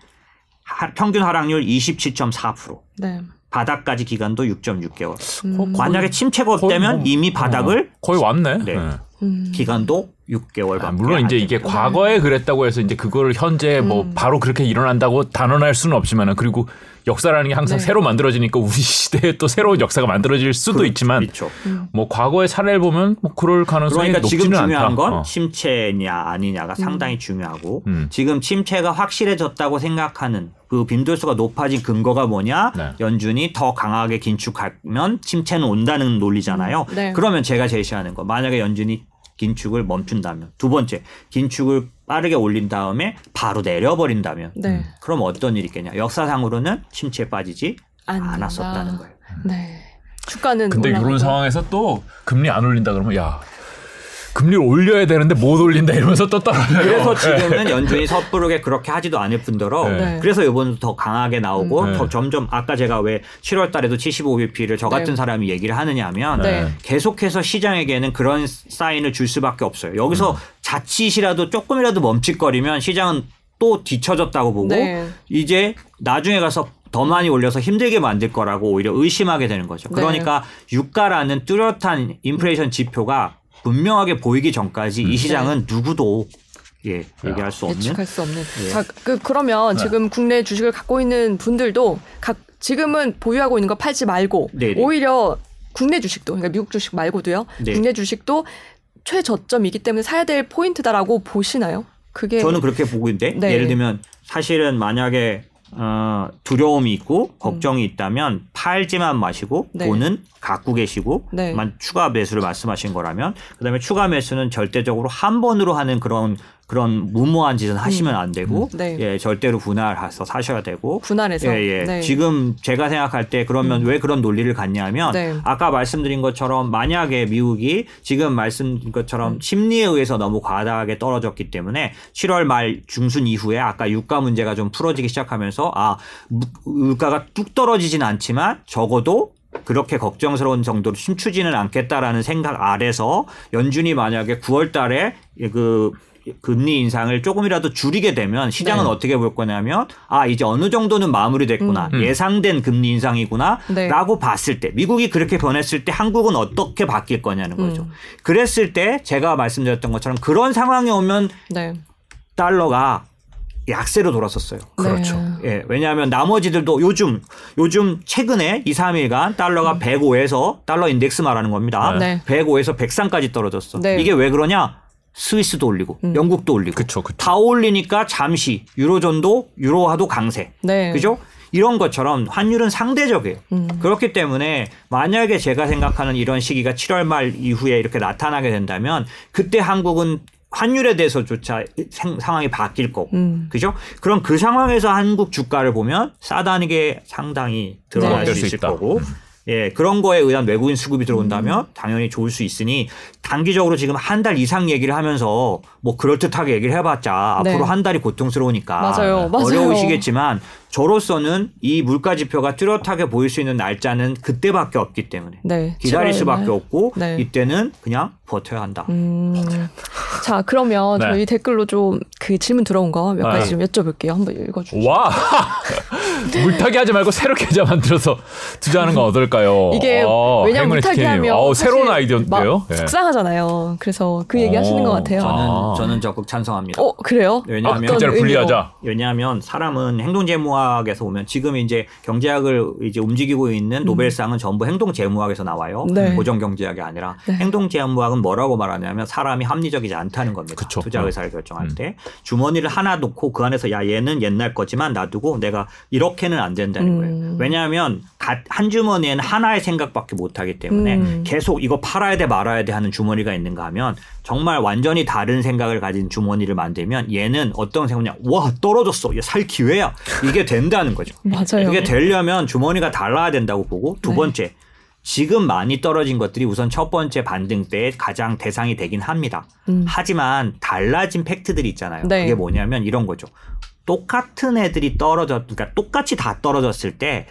평균 하락률 27.4%. 네. 바닥까지 기간도 6.6개월. 음. 만약에 침체가 없다면 뭐, 이미 바닥을 어, 거의 왔네. 네. 네. 음. 기간도 6개월. 아, 물론 이제 이게 과거에 그랬다고 해서 이제 그거를 현재 뭐 음. 바로 그렇게 일어난다고 단언할 수는 없지만은 그리고 역사라는 게 항상 네. 새로 만들어지니까 우리 시대에 또 새로운 역사가 만들어질 수도 그, 있지만 그렇죠. 뭐 과거의 사례를 보면 뭐 그럴 가능성이 그러니까 높지는 지금 중요한 않다. 건 어. 침체냐 아니냐가 음. 상당히 중요하고 음. 지금 침체가 확실해졌다고 생각하는 그 빈도수가 높아진 근거가 뭐냐? 네. 연준이 더 강하게 긴축하면 침체는 온다는 논리잖아요. 네. 그러면 제가 제시하는 거 만약에 연준이 긴축을 멈춘다면 두 번째 긴축을 빠르게 올린 다음에 바로 내려버린다면 네. 그럼 어떤 일이 있겠냐 역사상으로는 침체에 빠지지 아닌가. 않았었다는 거예요. 네. 주가는 근데 이런 상황에서 또 금리 안 올린다 그러면 야 금리를 올려야 되는데 못 올린다 이러면서 또 떨어져요. 그래서 지금은 네. 연준이 섣부르게 그렇게 하지도 않을 뿐더러 네. 그래서 이번도 더 강하게 나오고 음. 더 점점 아까 제가 왜 7월 달에도 75bp를 저 같은 네. 사람이 얘기를 하느냐 하면 네. 계속해서 시장에게는 그런 사인을 줄 수밖에 없어요. 여기서 음. 자칫이라도 조금이라도 멈칫거리면 시장은 또 뒤쳐졌다고 보고 네. 이제 나중에 가서 더 많이 올려서 힘들게 만들 거라고 오히려 의심하게 되는 거죠. 그러니까 유가라는 뚜렷한 인플레이션 지표가 분명하게 보이기 전까지 음. 이 시장은 네. 누구도 예, 얘기할 수 없는 예측할 수 없는. 예. 자, 그 그러면 네. 지금 국내 주식을 갖고 있는 분들도 각 지금은 보유하고 있는 거 팔지 말고 네네. 오히려 국내 주식도 그러니까 미국 주식 말고도요. 네. 국내 주식도 최저점이기 때문에 사야 될 포인트다라고 보시나요? 그게 저는 그렇게 보고 있는데 네. 예를 들면 사실은 만약에 어, 두려움이 있고 걱정이 음. 있다면 팔지만 마시고 네. 돈은 갖고 계시고 네. 만 추가 매수를 말씀하신 거라면 그다음에 추가 매수는 절대적으로 한 번으로 하는 그런 그런 무모한 짓은 하시면 음. 안 되고 음. 네. 예 절대로 분할해서 사셔야 되고 분할해서 예, 예. 네. 지금 제가 생각할 때 그러면 음. 왜 그런 논리를 갖냐면 네. 아까 말씀드린 것처럼 만약에 미국이 지금 말씀드린 것처럼 음. 심리에 의해서 너무 과다하게 떨어졌기 때문에 7월 말 중순 이후에 아까 유가 문제가 좀 풀어지기 시작하면서 아 물가가 뚝 떨어지진 않지만 적어도 그렇게 걱정스러운 정도로 춤추지는 않겠다라는 생각 아래서 연준이 만약에 9월 달에 그 금리 인상을 조금이라도 줄이게 되면 시장은 네. 어떻게 볼 거냐면 아 이제 어느 정도는 마무리됐구나 음. 예상된 금리 인상이구나라고 네. 봤을 때 미국이 그렇게 변했을 때 한국은 어떻게 바뀔 거냐는 거죠. 음. 그랬을 때 제가 말씀드렸던 것처럼 그런 상황이 오면 네. 달러가 약세로 돌았었어요. 네. 그렇죠. 예, 왜냐하면 나머지들도 요즘 요즘 최근에 2, 3일간 달러가 음. 105에서 달러 인덱스 말하는 겁니다. 네. 105에서 103까지 떨어졌어. 네. 이게 왜 그러냐? 스위스도 올리고 음. 영국도 올리고 그쵸, 그쵸. 다 올리니까 잠시 유로존도 유로화도 강세. 네. 그죠? 이런 것처럼 환율은 상대적이에요. 음. 그렇기 때문에 만약에 제가 생각하는 이런 시기가 7월 말 이후에 이렇게 나타나게 된다면 그때 한국은 환율에 대해서조차 상황이 바뀔 거고, 음. 그죠? 그럼 그 상황에서 한국 주가를 보면 싸다는 게 상당히 드러날 네. 수 있을 거고, 음. 예, 그런 거에 의한 외국인 수급이 들어온다면 음. 당연히 좋을 수 있으니 단기적으로 지금 한 달 이상 얘기를 하면서 뭐 그럴듯하게 얘기를 해봤자 네. 앞으로 한 달이 고통스러우니까 맞아요. 맞아요. 어려우시겠지만 저로서는 이 물가 지표가 뚜렷하게 보일 수 있는 날짜는 그때밖에 없기 때문에 네, 기다릴 수밖에 말. 없고 네. 이때는 그냥 버텨야 한다. 음, 자 그러면 네. 저희 댓글로 좀 그 질문 들어온 거 몇 가지 네. 좀 여쭤볼게요. 한번 읽어주시죠. 와 물타기 하지 말고 새롭게 계좌 만들어서 투자하는 건 어떨까요? 이게 아, 왜냐면 물타기 하면 어, 새로운 아이디어인데요. 네. 속상하잖아요. 그래서 그 얘기 하시는 것 같아요. 저는 아. 저는 적극 찬성합니다. 어 그래요? 왜냐하면 아, 분리하자. 왜냐하면 사람은 행동 재무 재무학에서 보면 지금 이제 경제학을 이제 움직이고 있는 음. 노벨상은 전부 행동 재무학에서 나와요. 네. 고정 경제학이 아니라 네. 행동 재무학은 뭐라고 말하냐면 사람이 합리적이지 않다는 겁니다. 그쵸. 투자 네. 의사를 결정할 음. 때 주머니를 하나 놓고 그 안에서 야 얘는 옛날 거지만 놔두고 내가 이렇게는 안 된다는 음. 거예요. 왜냐하면 한 주머니에는 하나의 생각밖에 못 하기 때문에 음. 계속 이거 팔아야 돼 말아야 돼 하는 주머니가 있는가 하면 정말 완전히 다른 생각을 가진 주머니를 만들면 얘는 어떤 생각이냐 와 떨어졌어 얘 살 기회야 이게 된다는 거죠. 맞아요. 그게 되려면 주머니가 달라야 된다고 보고 두 네. 번째 지금 많이 떨어진 것들이 우선 첫 번째 반등 때 가장 대상이 되긴 합니다. 음. 하지만 달라진 팩트들이 있잖아요. 네. 그게 뭐냐면 이런 거죠. 똑같은 애들이 떨어졌, 그러니까 똑같이 다 떨어졌을 때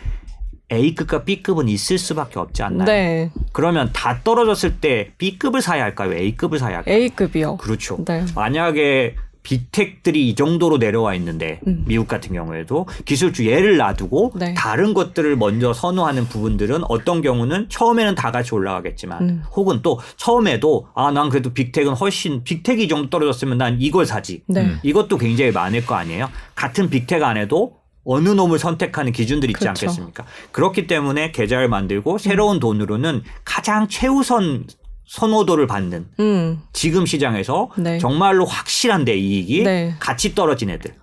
A급과 B급은 있을 수밖에 없지 않나요? 네. 그러면 다 떨어졌을 때 B급을 사야 할까요? A급을 사야 할까요? A급이요. 그렇죠. 네. 만약에 빅텍들이 이 정도로 내려와 있는데 음. 미국 같은 경우에도 기술주 예를 놔두고 네. 다른 것들을 먼저 선호하는 부분들은 어떤 경우는 처음에는 다 같이 올라가겠지만 음. 혹은 또 처음에도 아 난 그래도 빅텍은 훨씬 빅텍이 이 정도 떨어졌으면 난 이걸 사지 네. 이것도 굉장히 많을 거 아니에요 같은 빅텍 안에도 어느 놈을 선택하는 기준들이 있지 그렇죠. 않겠습니까? 그렇기 때문에 계좌를 만들고 새로운 돈으로는 가장 최우선 선호도를 받는 음. 지금 시장에서 네. 정말로 확실한데 이익이 네. 같이 떨어진 애들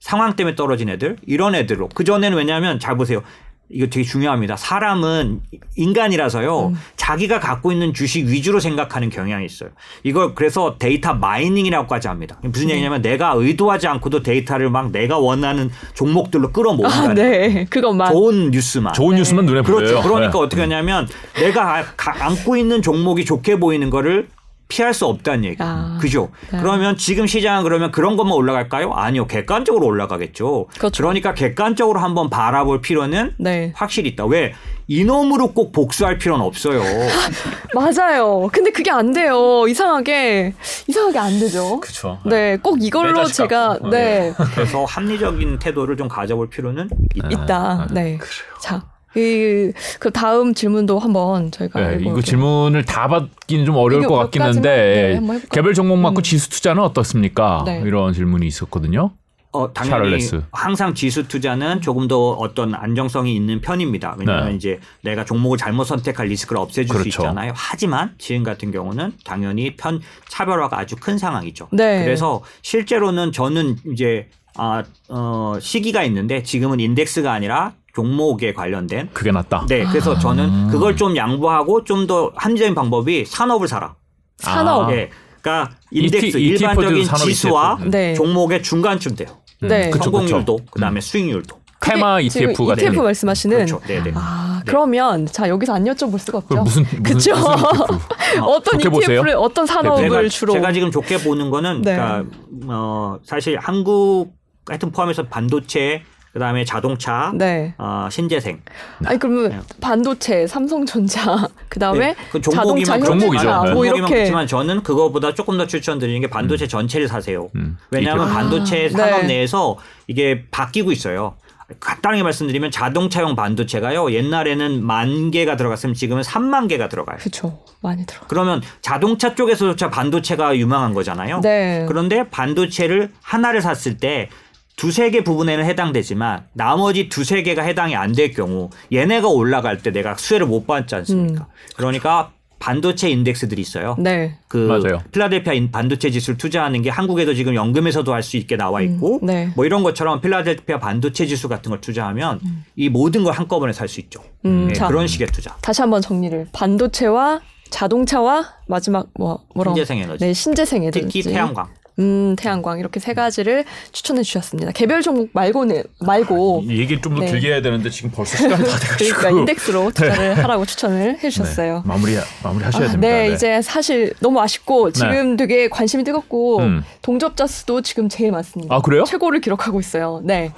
상황 때문에 떨어진 애들 이런 애들로 그 전에는 왜냐하면 잘 보세요 이거 되게 중요합니다. 사람은 인간이라서요. 음. 자기가 갖고 있는 주식 위주로 생각하는 경향이 있어요. 이걸 그래서 data mining이라고까지 합니다. 무슨 음. 얘기냐면 내가 의도하지 않고도 데이터를 막 내가 원하는 종목들로 끌어모으는 아, 네. 그것만 좋은 뉴스만 좋은 네. 뉴스만 눈에 그렇죠. 보여요. 그러니까 네. 어떻게 하냐면 내가 안고 있는 종목이 좋게 보이는 거를 피할 수 없다는 얘기. 아, 그죠? 네. 그러면 지금 시장은 그러면 그런 것만 올라갈까요? 아니요. 객관적으로 올라가겠죠. 그렇죠. 그러니까 객관적으로 한번 바라볼 필요는 네. 확실히 있다. 왜? 이놈으로 꼭 복수할 필요는 없어요. 맞아요. 근데 그게 안 돼요. 이상하게 이상하게 안 되죠. 그렇죠. 네, 꼭 이걸로 제가 네. 네. 그래서 합리적인 태도를 좀 가져볼 필요는 있다. 있다. 네. 그래요. 자, 그, 그 다음 질문도 한번 저희가 네, 이거 질문을 다 받기는 좀 어려울 것 같긴 한데 네, 개별 종목 맞고 음. 지수 투자는 어떻습니까? 네. 이런 질문이 있었거든요. 어, 당연히 샤를레스. 항상 지수 투자는 조금 더 어떤 안정성이 있는 편입니다. 왜냐하면 네. 이제 내가 종목을 잘못 선택할 리스크를 없애줄 그렇죠. 수 있잖아요. 하지만 지금 같은 경우는 당연히 편 차별화가 아주 큰 상황이죠. 네. 그래서 실제로는 저는 이제 아, 어, 시기가 있는데 지금은 인덱스가 아니라 종목에 관련된 그게 낫다. 네, 그래서 아. 저는 그걸 좀 양보하고 좀 더 합리적인 방법이 산업을 사라. 산업. 네, 그러니까 인덱스 e 일반적인 지수와 네. 종목의 중간쯤 돼요. 음. 네. 성공률도 그 그다음에 음. 수익률도. 테마 ETF가 ETF 말씀하시는 그렇죠. 네네. 아 네. 그러면 자 여기서 안 여쭤볼 수가 없죠. 무슨 그렇죠. 어떤 ETF를 어떤 산업을 네, 제가, 주로 제가 지금 좋게 보는 거는 네. 그러니까 어 사실 한국 하여튼 포함해서 반도체 그다음에 자동차, 네. 어, 신재생. 아니 그러면 네. 반도체, 삼성전자, 그다음에 네. 그 자동차, 종목이죠. 네. 뭐 이렇게. 그렇지만 저는 그거보다 조금 더 추천드리는 게 반도체 음. 전체를 사세요. 음. 왜냐하면 아, 반도체 산업 네. 내에서 이게 바뀌고 있어요. 간단하게 말씀드리면 자동차용 반도체가요 옛날에는 만 개가 들어갔으면 지금은 3만 개가 들어가요. 그렇죠. 많이 들어. 그러면 자동차 쪽에서조차 반도체가 유망한 거잖아요. 네. 그런데 반도체를 하나를 샀을 때 두세 개 부분에는 해당되지만 나머지 두세 개가 해당이 안 될 경우 얘네가 올라갈 때 내가 수혜를 못 받지 않습니까? 음. 그러니까 반도체 인덱스들이 있어요. 네. 그 맞아요. 필라델피아 반도체 지수를 투자하는 게 한국에도 지금 연금에서도 할 수 있게 나와 있고 음. 네. 뭐 이런 것처럼 필라델피아 반도체 지수 같은 걸 투자하면 음. 이 모든 걸 한꺼번에 살 수 있죠. 음. 네, 자, 그런 식의 투자. 다시 한번 정리를 반도체와 자동차와 마지막 뭐 뭐라고 신재생 에너지. 네, 신재생 에너지. 특히 태양광. 음, 태양광 이렇게 세 가지를 추천해 주셨습니다. 개별 종목 말고는 말고 이 얘기를 좀더 네. 길게 해야 되는데 지금 벌써 시간이 다 돼가지고 그러니까 인덱스로 투자를 네. 하라고 추천을 해주셨어요. 네. 마무리 마무리 하셔야 아, 됩니다. 네, 네, 이제 사실 너무 아쉽고 네. 지금 되게 관심이 뜨겁고 음. 동접자 수도 지금 제일 많습니다. 아 그래요? 최고를 기록하고 있어요. 네.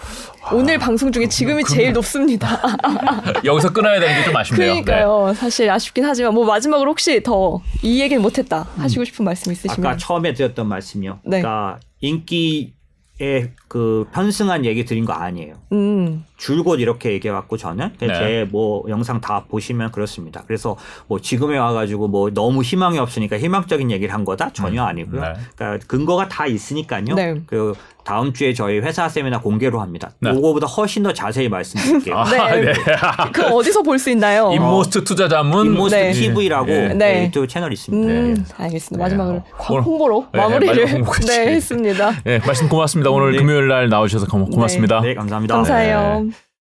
오늘 방송 중에 지금이 그, 제일 높습니다. 여기서 끊어야 되는 게 좀 아쉽네요. 그러니까요. 네. 사실 아쉽긴 하지만 뭐 마지막으로 혹시 더 이 얘기는 못했다 하시고 싶은 말씀 있으시면 아까 처음에 드렸던 말씀이요. 네. 그러니까 인기에 그 편승한 얘기 드린 거 아니에요. 음. 줄곧 이렇게 얘기해왔고 저는 네. 제뭐 영상 다 보시면 그렇습니다. 그래서 뭐 지금에 와가지고 뭐 너무 희망이 없으니까 희망적인 얘기를 한 거다 전혀 음. 아니고요. 네. 그러니까 근거가 다 있으니까요. 네. 그 다음 주에 저희 회사 세미나 공개로 합니다. 네. 그거보다 훨씬 더 자세히 말씀드릴게요. 아, 네. 네. 그 어디서 볼 수 있나요? 인모스트 투자 자문 인모스트 네. TV라고 네. 네. 유튜브 채널 있습니다. 음, 네. 알겠습니다. 마지막으로 홍보로 마무리를 네, 했습니다. 네, 말씀 고맙습니다. 오늘 금요일 날 나오셔서 고맙습니다. 네, 감사합니다. 감사해요.